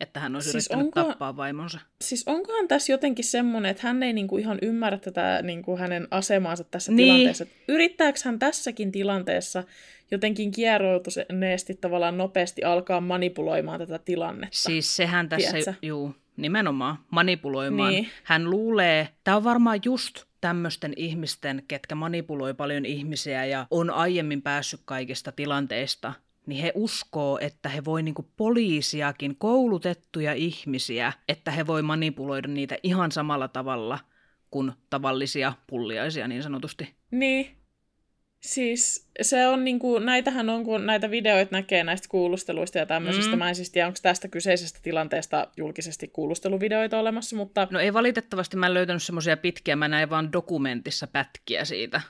että hän olisi Siis yrittänyt onko- tappaa vaimonsa. Siis onkohan tässä jotenkin semmoinen, että hän ei niinku ihan ymmärrä tätä niinku hänen asemaansa tässä Niin. tilanteessa. Et Yrittääkö hän tässäkin tilanteessa jotenkin kieroutuneesti tavallaan nopeasti alkaa manipuloimaan tätä tilannetta? Siis sehän tässä, Tiedätkö? juu, nimenomaan manipuloimaan. Niin. Hän luulee, tämä on varmaan just tämmöisten ihmisten, ketkä manipuloi paljon ihmisiä ja on aiemmin päässyt kaikista tilanteista, niin he uskoo, että he voi niinku poliisiakin, koulutettuja ihmisiä, että he voi manipuloida niitä ihan samalla tavalla kuin tavallisia pulliaisia niin sanotusti. Niin. Siis se on niinku, näitähän on, kun näitä videoita näkee näistä kuulusteluista ja tämmöisistä. Mm. Mä en siis tiedä, onko tästä kyseisestä tilanteesta julkisesti kuulusteluvideoita olemassa, mutta No ei valitettavasti, mä en löytänyt semmoisia pitkiä, mä näin vaan dokumentissa pätkiä siitä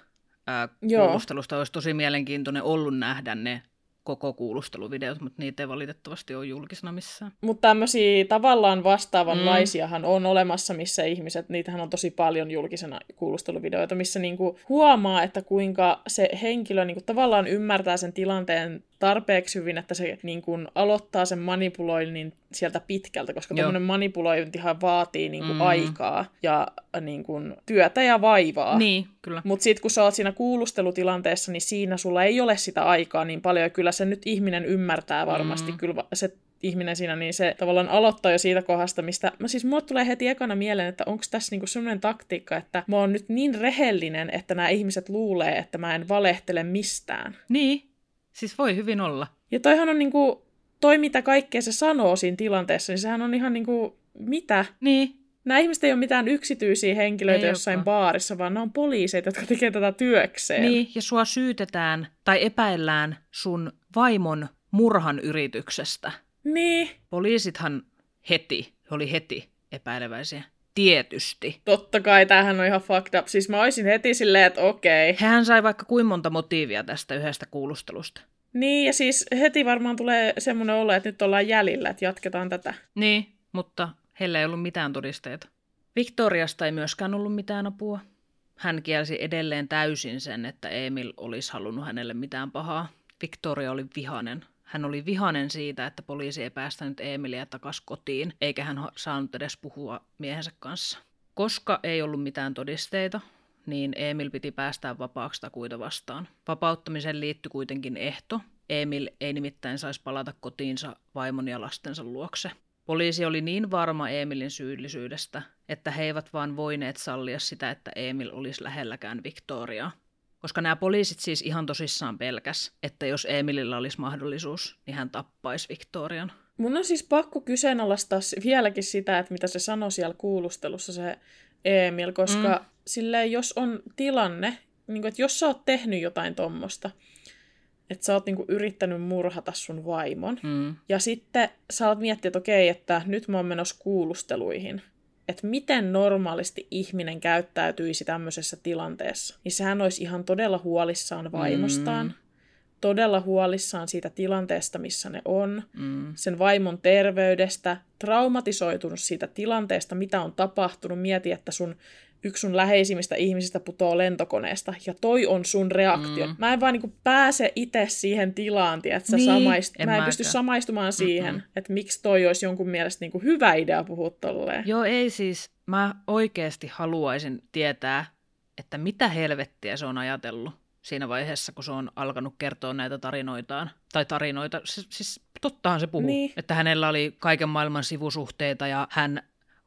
ää, Joo. kuulustelusta. Olisi tosi mielenkiintoinen ollut nähdä ne koko kuulusteluvideot, mutta niitä ei valitettavasti ole julkisena missään. Mutta tämmöisiä tavallaan vastaavanlaisiahan on olemassa, missä ihmiset, niitähän on tosi paljon julkisena kuulusteluvideoita, missä niinku huomaa, että kuinka se henkilö niinku tavallaan ymmärtää sen tilanteen tarpeeksi hyvin, että se niinku aloittaa sen manipuloinnin sieltä pitkältä, koska tuommoinen manipulointihan vaatii niinku Mm. aikaa ja niinku työtä ja vaivaa. Niin, kyllä. Mutta sitten kun sä oot siinä kuulustelutilanteessa, niin siinä sulla ei ole sitä aikaa niin paljon. Ja kyllä se nyt ihminen ymmärtää varmasti. Mm. Kyllä se ihminen siinä, niin se tavallaan aloittaa jo siitä kohdasta, mistä... Mä siis mulle tulee heti ekana mieleen, että onko tässä niinku semmoinen taktiikka, että mä oon nyt niin rehellinen, että nämä ihmiset luulee, että mä en valehtele mistään. Niin, siis voi hyvin olla. Ja toihan on niinku... Toi, mitä kaikkea se sanoo siinä tilanteessa, niin sehän on ihan niinku... Mitä? Niin, Nämä ihmiset ei ole mitään yksityisiä henkilöitä Ei jossain olekaan. baarissa, vaan ne on poliiseita, jotka tekevät tätä työkseen. Niin, ja sua syytetään tai epäillään sun vaimon murhan yrityksestä. Niin, Poliisithan heti, oli heti epäileväisiä. Tietysti. totta kai tämähän on ihan fucked up. Siis mä olisin heti silleen, että okei. Hehän sai vaikka kuin monta motiivia tästä yhdestä kuulustelusta. Niin, ja siis heti varmaan tulee semmoinen olo, että nyt ollaan jäljillä, että jatketaan tätä. Niin, mutta heillä ei ollut mitään todisteita. Victoriasta ei myöskään ollut mitään apua. Hän kielsi edelleen täysin sen, että Emil olisi halunnut hänelle mitään pahaa. Victoria oli vihanen. Hän oli vihanen siitä, että poliisi ei päästänyt Emilia takaisin kotiin, eikä hän saanut edes puhua miehensä kanssa. Koska ei ollut mitään todisteita, niin Emil piti päästää vapaaksi takuita vastaan. Vapauttamiseen liittyi kuitenkin ehto. Emil ei nimittäin saisi palata kotiinsa vaimon ja lastensa luokse. Poliisi oli niin varma Emilin syyllisyydestä, että he eivät vaan voineet sallia sitä, että Emil olisi lähelläkään Victoriaa. Koska nämä poliisit siis ihan tosissaan pelkäs, että jos Emilillä olisi mahdollisuus, niin hän tappaisi Victorian. Mun on siis pakko kyseenalaistaa vieläkin sitä, että mitä se sanoi siellä kuulustelussa se Emil, koska mm. silleen, jos on tilanne, niin kuin, että jos sä oot tehnyt jotain tommosta, että sä oot niin kuin, yrittänyt murhata sun vaimon, Mm. ja sitten sä oot miettinyt, että okei, että nyt mä oon menossa kuulusteluihin, että miten normaalisti ihminen käyttäytyisi tämmöisessä tilanteessa, niin sehän olisi ihan todella huolissaan vaimostaan, Mm. todella huolissaan siitä tilanteesta, missä ne on, Mm. sen vaimon terveydestä, traumatisoitunut siitä tilanteesta, mitä on tapahtunut. Mieti, että sun yksi sun läheisimmistä ihmisistä putoaa lentokoneesta, ja toi on sun reaktio. Mm. Mä en vaan niinku pääse itse siihen tilaan, että Niin, samaist... en mä en mäkään. pysty samaistumaan siihen, Mm-mm. että miksi toi olisi jonkun mielestä niinku hyvä idea puhua tolleen. Joo, ei siis. Mä oikeasti haluaisin tietää, että mitä helvettiä se on ajatellut siinä vaiheessa, kun se on alkanut kertoa näitä tarinoitaan. Tai tarinoita, siis, siis tottahan se puhuu. Niin. Että hänellä oli kaiken maailman sivusuhteita ja hän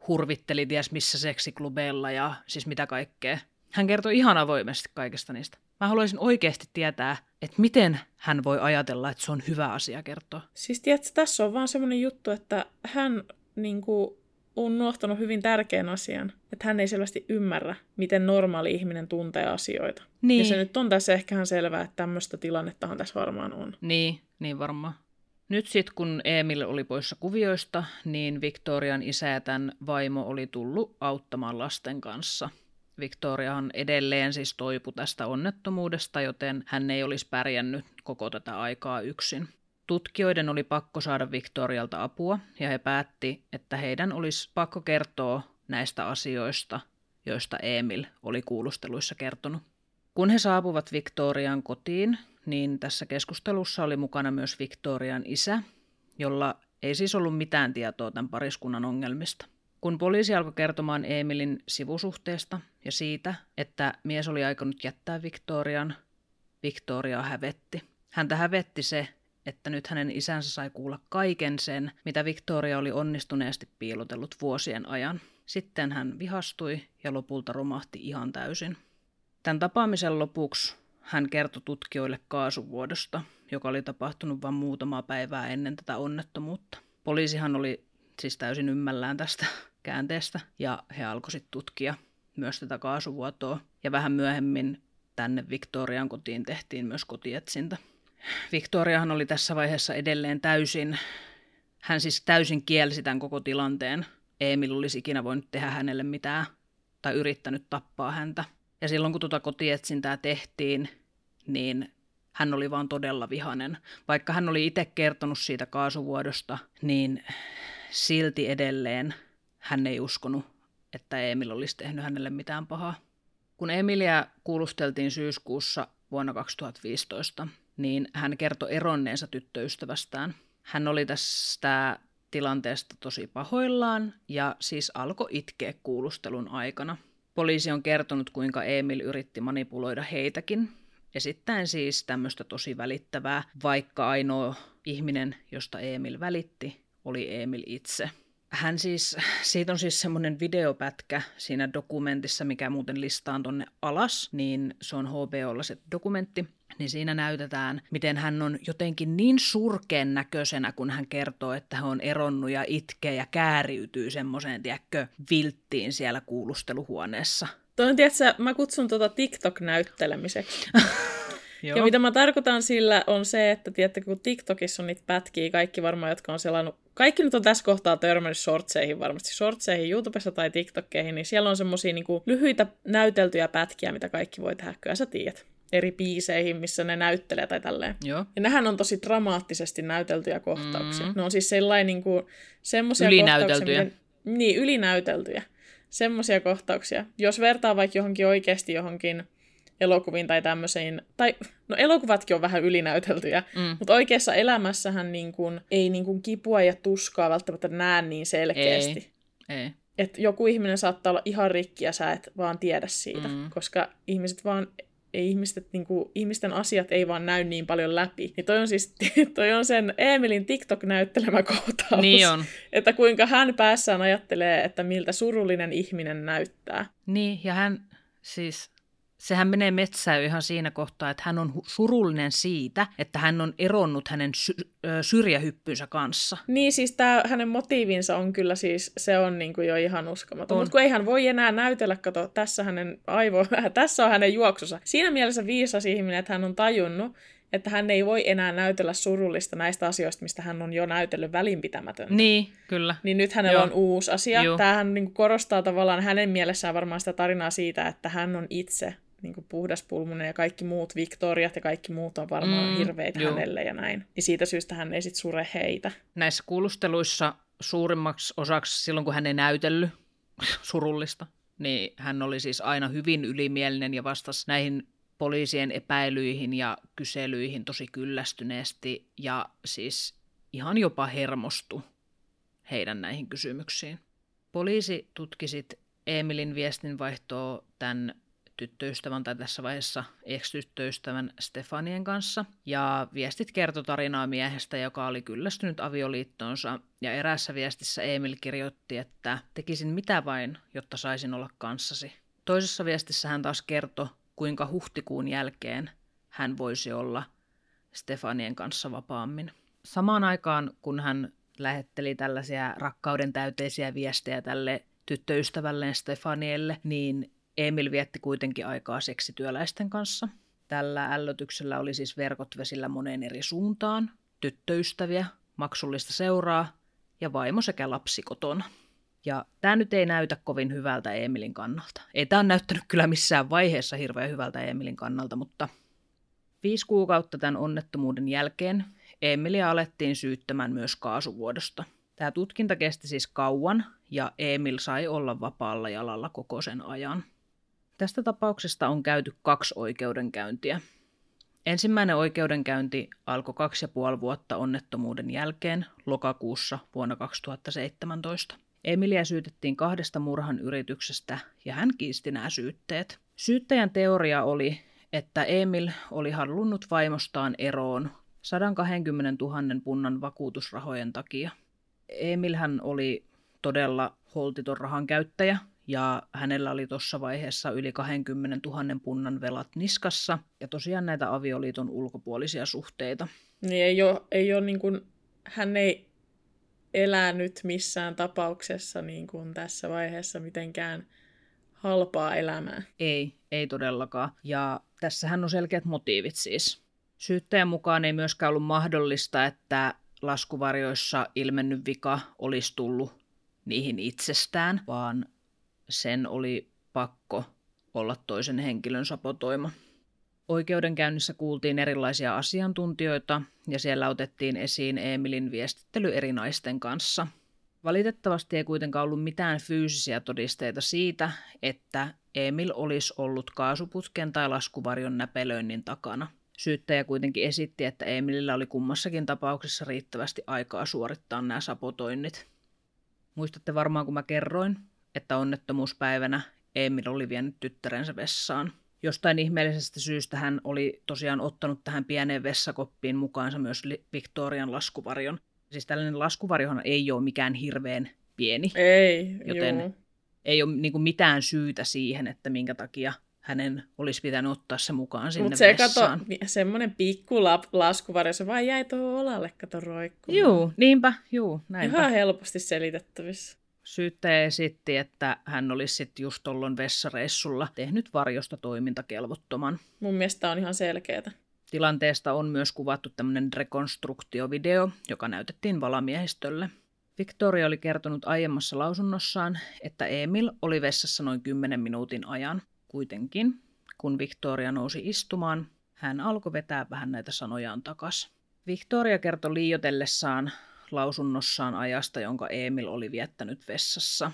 hurvitteli ties missä seksiklubeilla ja siis mitä kaikkea. Hän kertoi ihan avoimesti kaikesta niistä. Mä haluaisin oikeasti tietää, että miten hän voi ajatella, että se on hyvä asia kertoa. Siis tiedätkö, tässä on vaan semmoinen juttu, että hän niinku, on unohtanut hyvin tärkeän asian. Että hän ei selvästi ymmärrä, miten normaali ihminen tuntee asioita. Niin. Ja se nyt on tässä ehkä ihan selvää, että tämmöistä tilannettahan tässä varmaan on. Niin, niin varmaan. Nyt sitten kun Emil oli poissa kuvioista, niin Victorian isä ja tämän vaimo oli tullut auttamaan lasten kanssa. Victoriahan edelleen siis toipu tästä onnettomuudesta, joten hän ei olisi pärjännyt koko tätä aikaa yksin. Tutkijoiden oli pakko saada Victorialta apua, ja he päätti, että heidän olisi pakko kertoa näistä asioista, joista Emil oli kuulusteluissa kertonut. Kun he saapuvat Victorian kotiin, niin tässä keskustelussa oli mukana myös Victorian isä, jolla ei siis ollut mitään tietoa tämän pariskunnan ongelmista. Kun poliisi alkoi kertomaan Emilin sivusuhteesta ja siitä, että mies oli aikonut jättää Victorian, Victoria hävetti. Häntä hävetti se, että nyt hänen isänsä sai kuulla kaiken sen, mitä Victoria oli onnistuneesti piilotellut vuosien ajan. Sitten hän vihastui ja lopulta romahti ihan täysin. Tämän tapaamisen lopuksi hän kertoi tutkijoille kaasuvuodosta, joka oli tapahtunut vain muutamaa päivää ennen tätä onnettomuutta. Poliisihan oli siis täysin ymmällään tästä käänteestä ja he alkoivat tutkia myös tätä kaasuvuotoa. Ja vähän myöhemmin tänne Victorian kotiin tehtiin myös kotietsintä. Victoriahan oli tässä vaiheessa edelleen täysin, hän siis täysin kielsi tämän koko tilanteen. Emil olisi ikinä voinut tehdä hänelle mitään tai yrittänyt tappaa häntä. Ja silloin kun tuota kotietsintää tehtiin, niin hän oli vaan todella vihanen. Vaikka hän oli itse kertonut siitä kaasuvuodosta, niin silti edelleen hän ei uskonut, että Emil olisi tehnyt hänelle mitään pahaa. Kun Emilia kuulusteltiin syyskuussa vuonna 2015, niin hän kertoi eronneensa tyttöystävästään. Hän oli tästä tilanteesta tosi pahoillaan ja siis alkoi itkeä kuulustelun aikana. Poliisi on kertonut, kuinka Emil yritti manipuloida heitäkin, esittäen siis tämmöistä tosi välittävää, vaikka ainoa ihminen, josta Emil välitti, oli Emil itse. hän siis, siitä on siis semmoinen videopätkä siinä dokumentissa, mikä muuten listaan tonne alas, niin se on HBOlla se dokumentti. Niin siinä näytetään, miten hän on jotenkin niin surkeen näköisenä, kun hän kertoo, että hän on eronnut ja itkee ja kääriytyy semmoiseen, tiedätkö, vilttiin siellä kuulusteluhuoneessa. Toi on, tiedätkö, mä kutsun tuota TikTok-näyttelemiseksi. Joo. Ja mitä mä tarkoitan sillä on se, että tiedätte, kun TikTokissa on niitä pätkiä, kaikki varmaan, jotka on selannut, kaikki nyt on tässä kohtaa törmännyt shortseihin varmasti, shortseihin YouTubessa tai TikTokkeihin, niin siellä on semmosia niin lyhyitä näyteltyjä pätkiä, mitä kaikki voi tehdä, kyllä sä tiedät eri biiseihin, missä ne näyttelee tai tälleen. Joo. Ja nehän on tosi dramaattisesti näyteltyjä kohtauksia. Mm. Ne on siis sellainen niin kuin, semmoisia Ylinäyteltyjä. kohtauksia, miten, niin, ylinäyteltyjä. Semmoisia kohtauksia. Jos vertaa vaikka johonkin oikeasti johonkin elokuviin tai tämmöisiin, tai no elokuvatkin on vähän ylinäyteltyjä, Mm. mutta oikeassa elämässähän niin kuin, ei niin kuin kipua ja tuskaa välttämättä näe niin selkeästi. Ei. Että joku ihminen saattaa olla ihan rikki ja sä et vaan tiedä siitä, Mm. koska ihmiset vaan ei ihmiset, niin kuin, ihmisten asiat ei vaan näy niin paljon läpi. Niin toi on siis toi on sen Emilin TikTok-näyttelemä kohtaus. Niin on. Että kuinka hän päässään ajattelee, että miltä surullinen ihminen näyttää. Niin, ja hän siis, sehän menee metsään ihan siinä kohtaa, että hän on surullinen siitä, että hän on eronnut hänen sy- syrjähyppynsä kanssa. Niin siis tää, hänen motiivinsa on kyllä siis, se on niinku jo ihan uskomaton. On. Mutta kun ei hän voi enää näytellä, kato, tässä hänen aivo, tässä on hänen juoksussa. Siinä mielessä viisas ihminen, että hän on tajunnut, että hän ei voi enää näytellä surullista näistä asioista, mistä hän on jo näytellyt välinpitämätön. Niin, kyllä. Niin nyt hänellä Joo. on uusi asia. Joo. Tämähän niin korostaa tavallaan hänen mielessään varmaan sitä tarinaa siitä, että hän on itse niin puhdaspulmunen ja kaikki muut Victoriat ja kaikki muut on varmaan Mm, hirveitä joo. hänelle ja näin. Niin siitä syystä hän ei sit sure heitä. Näissä kuulusteluissa suurimmaksi osaksi silloin, kun hän ei näytellyt surullista, niin hän oli siis aina hyvin ylimielinen ja vastasi näihin poliisien epäilyihin ja kyselyihin tosi kyllästyneesti ja siis ihan jopa hermostu heidän näihin kysymyksiin. Poliisi tutki sit Emilin viestinvaihtoa tämän tyttöystävän tai tässä vaiheessa ex-tyttöystävän Stefanien kanssa. Ja viestit kertoi tarinaa miehestä, joka oli kyllästynyt avioliittoonsa. Ja eräässä viestissä Emil kirjoitti, että tekisin mitä vain, jotta saisin olla kanssasi. Toisessa viestissä hän taas kertoi, kuinka huhtikuun jälkeen hän voisi olla Stefanien kanssa vapaammin. Samaan aikaan, kun hän lähetteli tällaisia rakkauden täyteisiä viestejä tälle tyttöystävälleen Stefanielle, niin Emil vietti kuitenkin aikaa seksityöläisten kanssa. Tällä ällötyksellä oli siis verkot vesillä moneen eri suuntaan, tyttöystäviä, maksullista seuraa ja vaimo sekä lapsi kotona. Ja tämä nyt ei näytä kovin hyvältä Emilin kannalta. Ei tämä näyttänyt kyllä missään vaiheessa hirveän hyvältä Emilin kannalta, mutta viisi kuukautta tämän onnettomuuden jälkeen Emilia alettiin syyttämään myös kaasuvuodosta. Tämä tutkinta kesti siis kauan ja Emil sai olla vapaalla jalalla koko sen ajan. Tästä tapauksesta on käyty kaksi oikeudenkäyntiä. Ensimmäinen oikeudenkäynti alkoi kaksi ja puoli vuotta onnettomuuden jälkeen lokakuussa vuonna 2017. Emilia syytettiin kahdesta murhan yrityksestä ja hän kiisti nämä syytteet. Syyttäjän teoria oli, että Emil oli halunnut vaimostaan eroon 120 000 punnan vakuutusrahojen takia. Emilhän oli todella holtiton rahan käyttäjä ja hänellä oli tuossa vaiheessa yli 20 000 punnan velat niskassa ja tosiaan näitä avioliiton ulkopuolisia suhteita. Niin ei ole, ei ole niin kuin, hän ei elänyt missään tapauksessa niin kuin tässä vaiheessa mitenkään halpaa elämää. Ei, ei todellakaan. Ja tässähän on selkeät motiivit siis. Syyttäjän mukaan ei myöskään ollut mahdollista, että laskuvarjoissa ilmennyt vika olisi tullut niihin itsestään, vaan sen oli pakko olla toisen henkilön sapotoima. Oikeudenkäynnissä kuultiin erilaisia asiantuntijoita ja siellä otettiin esiin Emilin viestittely eri naisten kanssa. Valitettavasti ei kuitenkaan ollut mitään fyysisiä todisteita siitä, että Emil olisi ollut kaasuputken tai laskuvarjon näpelöinnin takana. Syyttäjä kuitenkin esitti, että Emilillä oli kummassakin tapauksessa riittävästi aikaa suorittaa nämä sapotoinnit. Muistatte varmaan, kun mä kerroin, että onnettomuuspäivänä Emil oli vienyt tyttärensä vessaan. Jostain ihmeellisestä syystä hän oli tosiaan ottanut tähän pieneen vessakoppiin mukaansa myös Victorian laskuvarjon. Siis tällainen laskuvarjohan ei ole mikään hirveän pieni. Ei, Joten juu. Ei ole niin kuin mitään syytä siihen, että minkä takia hänen olisi pitänyt ottaa se mukaan sinne Mutta se vessaan. kato, semmoinen pikku lap- laskuvarjo, se vaan jäi tuohon olalle, kato roikkumaan. Juu, niinpä, juu, näinpä. Ihan helposti selitettävissä. Syyttäjä esitti, että hän olisi sitten just tollon vessareissulla tehnyt varjosta toimintakelvottoman. Mun mielestä on ihan selkeätä. Tilanteesta on myös kuvattu tämmöinen rekonstruktiovideo, joka näytettiin valamiehistölle. Victoria oli kertonut aiemmassa lausunnossaan, että Emil oli vessassa noin 10 minuutin ajan. Kuitenkin, kun Victoria nousi istumaan, hän alkoi vetää vähän näitä sanojaan takas. Victoria kertoi liiotellessaan lausunnossaan ajasta, jonka Emil oli viettänyt vessassa.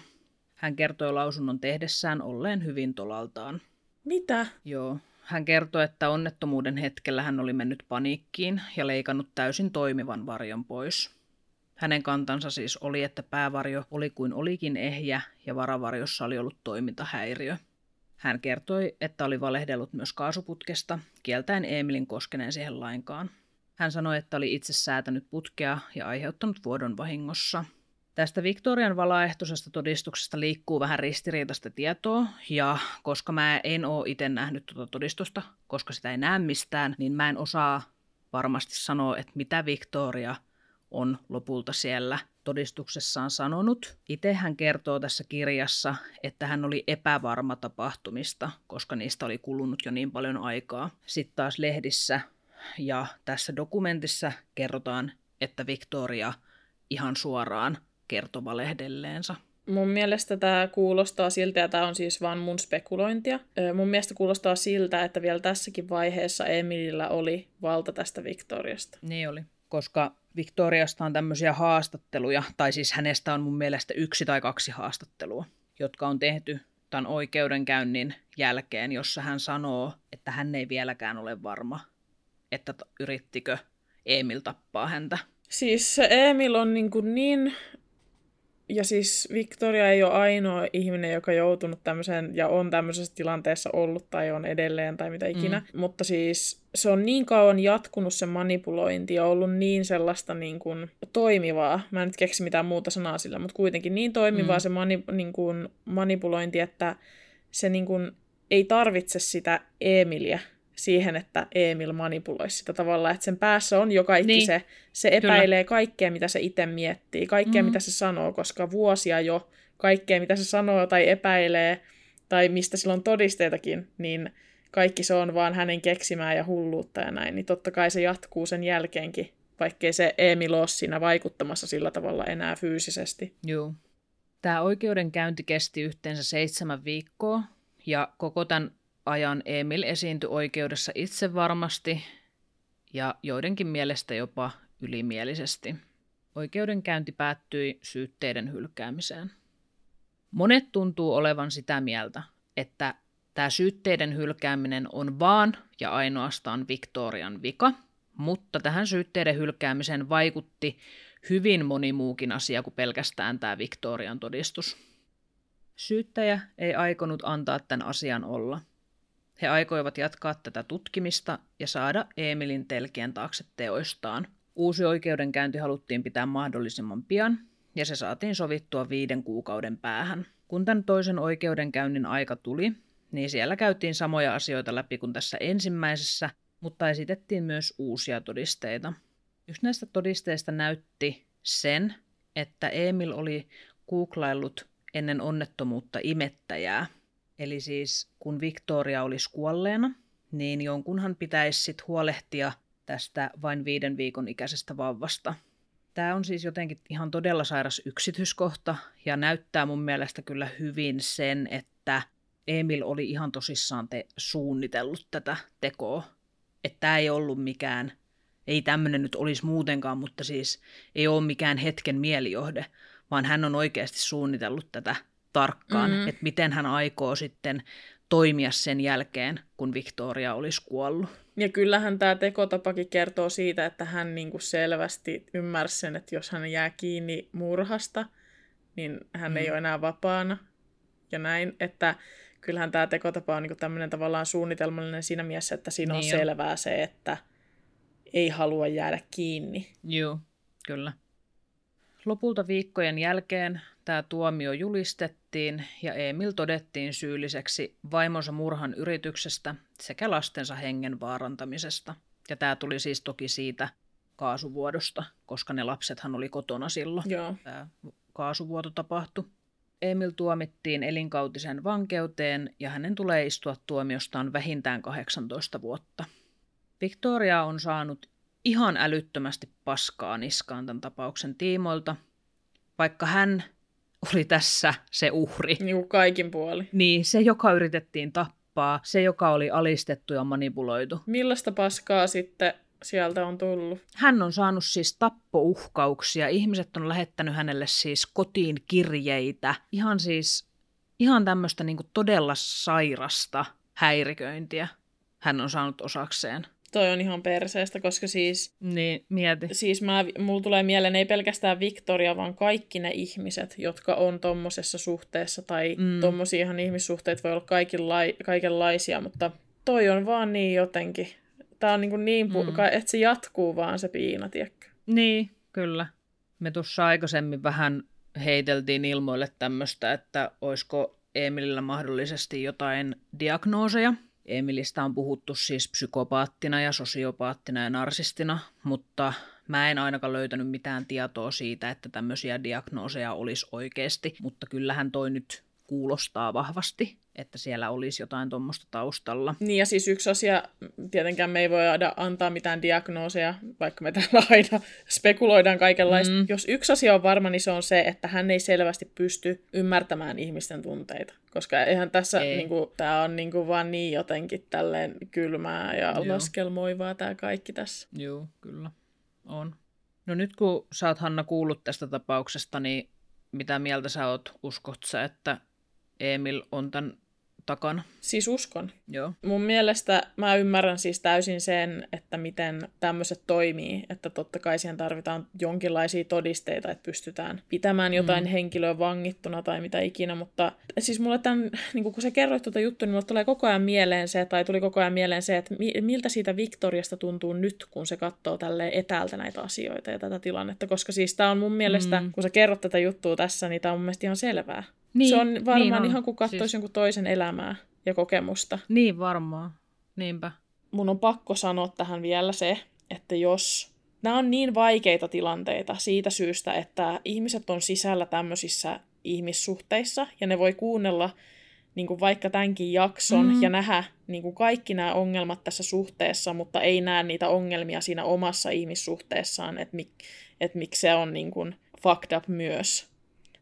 Hän kertoi lausunnon tehdessään olleen hyvin tolaltaan. Mitä? Joo. Hän kertoi, että onnettomuuden hetkellä hän oli mennyt paniikkiin ja leikannut täysin toimivan varjon pois. Hänen kantansa siis oli, että päävarjo oli kuin olikin ehjä ja varavarjossa oli ollut toimintahäiriö. Hän kertoi, että oli valehdellut myös kaasuputkesta, kieltäen Emilin koskeneen siihen lainkaan. Hän sanoi, että oli itse säätänyt putkea ja aiheuttanut vuodon vahingossa. Tästä Victorian valaehtoisesta todistuksesta liikkuu vähän ristiriitaista tietoa, ja koska mä en oo itse nähnyt tuota todistusta, koska sitä ei näe mistään, niin mä en osaa varmasti sanoa, että mitä Victoria on lopulta siellä todistuksessaan sanonut. Itse hän kertoo tässä kirjassa, että hän oli epävarma tapahtumista, koska niistä oli kulunut jo niin paljon aikaa. Sitten taas lehdissä ja tässä dokumentissa kerrotaan, että Victoria ihan suoraan kertoi valehdelleensä. Mun mielestä tämä kuulostaa siltä, ja tämä on siis vaan mun spekulointia. Mun mielestä kuulostaa siltä, että vielä tässäkin vaiheessa Emilillä oli valta tästä Victoriasta. Niin oli. Koska Victoriasta on tämmöisiä haastatteluja, tai siis hänestä on mun mielestä yksi tai kaksi haastattelua, jotka on tehty tämän oikeudenkäynnin jälkeen, jossa hän sanoo, että hän ei vieläkään ole varma, että yrittikö Emil tappaa häntä. Siis se Emil on niin, kuin niin ja siis Victoria ei ole ainoa ihminen, joka on joutunut tämmöiseen ja on tämmöisessä tilanteessa ollut tai on edelleen tai mitä ikinä. Mm. Mutta siis se on niin kauan jatkunut se manipulointi ja ollut niin sellaista niin kuin toimivaa. Mä en nyt keksi mitään muuta sanaa sillä, mutta kuitenkin niin toimivaa mm. se mani, niin kuin manipulointi, että se niin kuin ei tarvitse sitä Emilia siihen, että Emil manipuloisi sitä tavallaan, että sen päässä on jo kaikki Niin. se, se epäilee kaikkea, mitä se itse miettii, kaikkea, mm. mitä se sanoo, koska vuosia jo kaikkea, mitä se sanoo tai epäilee, tai mistä sillä on todisteitakin, niin kaikki se on vaan hänen keksimää ja hulluutta ja näin, niin totta kai se jatkuu sen jälkeenkin, vaikkei se Emil ole siinä vaikuttamassa sillä tavalla enää fyysisesti. Joo. Tämä oikeudenkäynti kesti yhteensä seitsemän viikkoa, ja koko tämän ajan Emil esiintyi oikeudessa itse varmasti, ja joidenkin mielestä jopa ylimielisesti. Oikeudenkäynti päättyi syytteiden hylkäämiseen. Monet tuntuu olevan sitä mieltä, että tämä syytteiden hylkääminen on vaan ja ainoastaan Victorian vika, mutta tähän syytteiden hylkäämiseen vaikutti hyvin moni muukin asia kuin pelkästään tämä Victorian todistus. Syyttäjä ei aikonut antaa tämän asian olla. He aikoivat jatkaa tätä tutkimista ja saada Emilin telkien taakse teoistaan. Uusi oikeudenkäynti haluttiin pitää mahdollisimman pian, ja se saatiin sovittua viiden kuukauden päähän. Kun tämän toisen oikeudenkäynnin aika tuli, niin siellä käytiin samoja asioita läpi kuin tässä ensimmäisessä, mutta esitettiin myös uusia todisteita. Yksi näistä todisteista näytti sen, että Emil oli googlaillut ennen onnettomuutta imettäjää. Eli siis kun Victoria olisi kuolleena, niin jonkunhan pitäisi sit huolehtia tästä vain viiden viikon ikäisestä vauvasta. Tämä on siis jotenkin ihan todella sairas yksityiskohta ja näyttää mun mielestä kyllä hyvin sen, että Emil oli ihan tosissaan te suunnitellut tätä tekoa. Että tämä ei ollut mikään, ei tämmöinen nyt olisi muutenkaan, mutta siis ei ole mikään hetken mielijohde, vaan hän on oikeasti suunnitellut tätä tarkkaan, mm-hmm. että miten hän aikoo sitten toimia sen jälkeen, kun Victoria olisi kuollut. Ja kyllähän tämä tekotapakin kertoo siitä, että hän niinku selvästi ymmärsi sen, että jos hän jää kiinni murhasta, niin hän mm. ei ole enää vapaana. Ja näin, että kyllähän tämä tekotapa on niinku tämmöinen tavallaan suunnitelmallinen siinä mielessä, että siinä on Niin on. selvää se, että ei halua jäädä kiinni. Joo, kyllä. Lopulta viikkojen jälkeen tämä tuomio julistettiin ja Emil todettiin syylliseksi vaimonsa murhan yrityksestä sekä lastensa hengen vaarantamisesta. Ja tämä tuli siis toki siitä kaasuvuodosta, koska ne lapsethan oli kotona silloin. Joo. Tämä kaasuvuoto tapahtui. Emil tuomittiin elinkautisen vankeuteen ja hänen tulee istua tuomiostaan vähintään 18 vuotta. Victoria on saanut ihan älyttömästi paskaa niskaan tämän tapauksen tiimoilta, vaikka hän oli tässä se uhri. Niin kuin kaikin puoli. Niin, se, joka yritettiin tappaa, se, joka oli alistettu ja manipuloitu. Millaista paskaa sitten sieltä on tullut? Hän on saanut siis tappouhkauksia. Ihmiset on lähettänyt hänelle siis kotiin kirjeitä. Ihan siis, ihan tämmöistä niin todella sairasta häiriköintiä hän on saanut osakseen. Toi on ihan perseestä, koska siis, Niin, mieti. siis mä, mulla tulee mieleen ei pelkästään Victoria, vaan kaikki ne ihmiset, jotka on tommosessa suhteessa, tai Mm. mm. tommosiahan ihmissuhteet voi olla kaikenlai, kaikenlaisia, mutta toi on vaan niin jotenkin. Tää on niin, kuin niin pu- Mm. että se jatkuu vaan se piina, tiedätkö? Niin, kyllä. Me tuossa aikaisemmin vähän heiteltiin ilmoille tämmöistä, että olisiko Emilillä mahdollisesti jotain diagnooseja. Emilistä on puhuttu siis psykopaattina ja sosiopaattina ja narsistina, mutta mä en ainakaan löytänyt mitään tietoa siitä, että tämmöisiä diagnooseja olisi oikeasti, mutta kyllähän toi nyt kuulostaa vahvasti, että siellä olisi jotain tuommoista taustalla. Niin ja siis yksi asia, tietenkään me ei voi antaa mitään diagnooseja, vaikka me täällä aina spekuloidaan kaikenlaista. Mm. Jos yksi asia on varma, niin se on se, että hän ei selvästi pysty ymmärtämään ihmisten tunteita. Koska eihän tässä, Ei. niinku, tämä on niinku vaan niin jotenkin tälleen kylmää ja Joo. laskelmoivaa tämä kaikki tässä. Joo, kyllä. On. No nyt kun sä oot Hanna kuullut tästä tapauksesta, niin mitä mieltä sä oot? Uskot sä, että Emil on tämän takana? Siis uskon. Joo. Mun mielestä mä ymmärrän siis täysin sen, että miten tämmöiset toimii, että totta kai siihen tarvitaan jonkinlaisia todisteita, että pystytään pitämään jotain Mm. henkilöä vangittuna tai mitä ikinä, mutta siis mulle tämän, niin kun sä kerroit tuota juttua, niin mulle tulee koko ajan mieleen se, tai tuli koko ajan mieleen se, että mi- miltä siitä Victoriasta tuntuu nyt, kun se katsoo tälle etäältä näitä asioita ja tätä tilannetta, koska siis tää on mun mielestä, Mm. mm. kun sä kerrot tätä juttua tässä, niin tää on mun mielestä ihan selvää. Niin, se on varmaan niin on. ihan kuin katsoisi Siis- jonkun toisen elämää ja kokemusta. Niin varmaan. Niinpä. mun on pakko sanoa tähän vielä se, että jos nämä on niin vaikeita tilanteita siitä syystä, että ihmiset on sisällä tämmöisissä ihmissuhteissa ja ne voi kuunnella niin kuin vaikka tämänkin jakson mm. ja nähdä niin kuin kaikki nämä ongelmat tässä suhteessa, mutta ei näe niitä ongelmia siinä omassa ihmissuhteessaan, että, mik, että miksi se on niin kuin fucked up myös.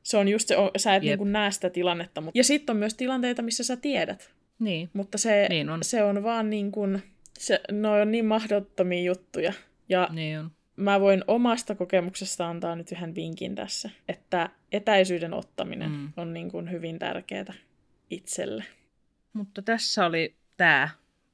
Se on just se, sä et Jep. niin näe sitä tilannetta. Mutta... Ja sitten on myös tilanteita, missä sä tiedät. Niin. Mutta se, Niin on. se on vaan niin kuin, se, ne on niin mahdottomia juttuja. Ja Niin on. mä voin omasta kokemuksesta antaa nyt yhden vinkin tässä, että etäisyyden ottaminen mm. on niin kuin hyvin tärkeää itselle. Mutta tässä oli tämä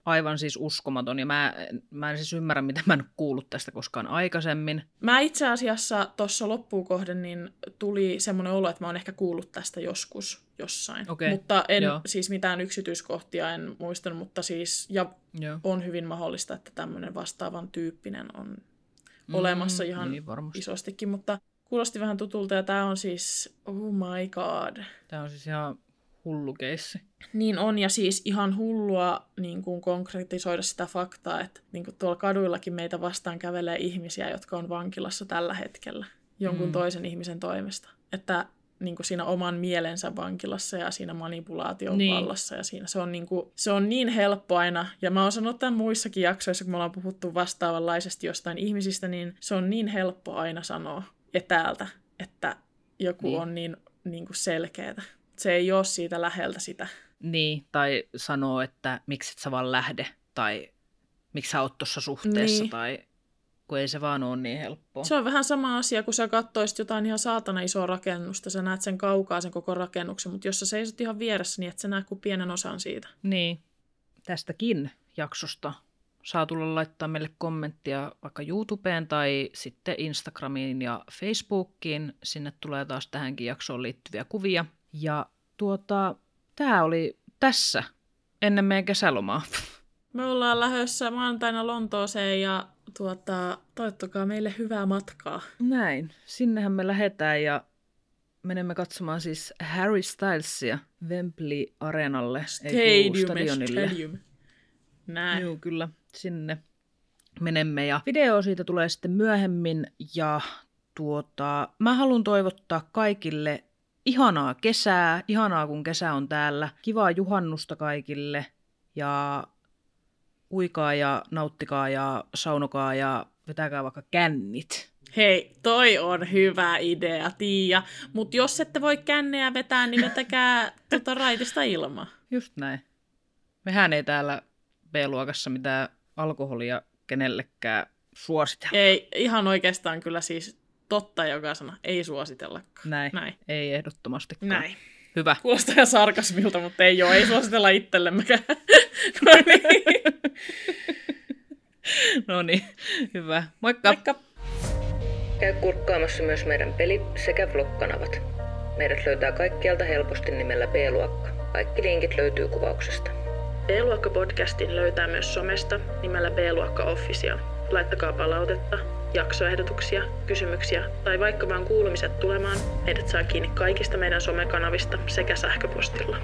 aivan siis uskomaton, ja mä, mä en siis ymmärrä, mitä mä en ole kuullut tästä koskaan aikaisemmin. Mä itse asiassa tuossa loppuun kohden niin tuli semmoinen olo, että mä oon ehkä kuullut tästä joskus jossain. Okei, Mutta en joo. siis mitään yksityiskohtia en muistanut, mutta siis, ja Joo. on hyvin mahdollista, että tämmöinen vastaavan tyyppinen on olemassa ihan niin varmasti. isostikin, mutta kuulosti vähän tutulta ja tämä on siis, oh my god. Tämä on siis ihan hullu keissi. Niin on ja siis ihan hullua niin kuin konkretisoida sitä faktaa, että niin kuin tuolla kaduillakin meitä vastaan kävelee ihmisiä, jotka on vankilassa tällä hetkellä jonkun Mm. toisen ihmisen toimesta. Että niin kuin siinä oman mielensä vankilassa ja siinä manipulaation Niin. vallassa. Ja siinä se on, niin kuin, se on niin helppo aina, ja mä oon sanonut tämän muissakin jaksoissa, kun me ollaan puhuttu vastaavanlaisesti jostain ihmisistä, niin se on niin helppo aina sanoa etäältä, että joku niin. on niin, niin kuin selkeätä. Se ei ole siitä läheltä sitä. Niin, tai sanoo, että miksi et sä vaan lähde, tai miksi sä oot tuossa suhteessa, Niin. tai kun ei se vaan ole niin helppoa. Se on vähän sama asia, kun sä katsoisit jotain ihan saatana isoa rakennusta, sä näet sen kaukaa sen koko rakennuksen, mutta jos sä seisot ihan vieressä, niin et sä näe kuin pienen osan siitä. Niin, tästäkin jaksosta saa tulla laittaa meille kommenttia vaikka YouTubeen tai sitten Instagramiin ja Facebookiin. Sinne tulee taas tähänkin jaksoon liittyviä kuvia. Ja tuota, tämä oli tässä ennen meidän kesälomaa. Me ollaan lähdössä maanantaina Lontooseen ja tuota, toivottakaa meille hyvää matkaa. Näin. Sinnehän me lähdetään ja menemme katsomaan siis Harry Stylesia Wembley Areenalle, ei kun stadionille. stadium. Näin. Joo, kyllä. Sinne menemme ja video siitä tulee sitten myöhemmin ja tuota, mä haluan toivottaa kaikille ihanaa kesää, ihanaa kun kesä on täällä, kivaa juhannusta kaikille ja uikaa ja nauttikaa ja saunokaa ja vetäkää vaikka kännit. Hei, toi on hyvä idea, Tiia. Mutta jos ette voi känneä vetää, niin vetäkää tota raitista ilmaa. Just näin. Mehän ei täällä B-luokassa mitään alkoholia kenellekään suositella. Ei, ihan oikeastaan kyllä siis totta joka sana. Ei suositellakaan. Näin. Näin. Ei ehdottomastikaan. Näin. Hyvä. Kuulostaa ihan sarkasmilta, mutta ei ole. Ei suositella itsellemmekään. no niin. no niin, hyvä. Moikka! Moikka. Käy kurkkaamassa myös meidän peli- sekä vlog-kanavat. Meidät löytää kaikkialta helposti nimellä B-luokka. Kaikki linkit löytyy kuvauksesta. B-luokka-podcastin löytää myös somesta nimellä B-luokka Official. Laittakaa palautetta, jaksoehdotuksia, kysymyksiä tai vaikka vaan kuulumiset tulemaan, meidät saa kiinni kaikista meidän somekanavista sekä sähköpostilla.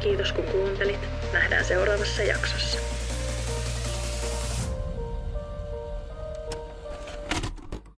Kiitos kun kuuntelit. Nähdään seuraavassa jaksossa.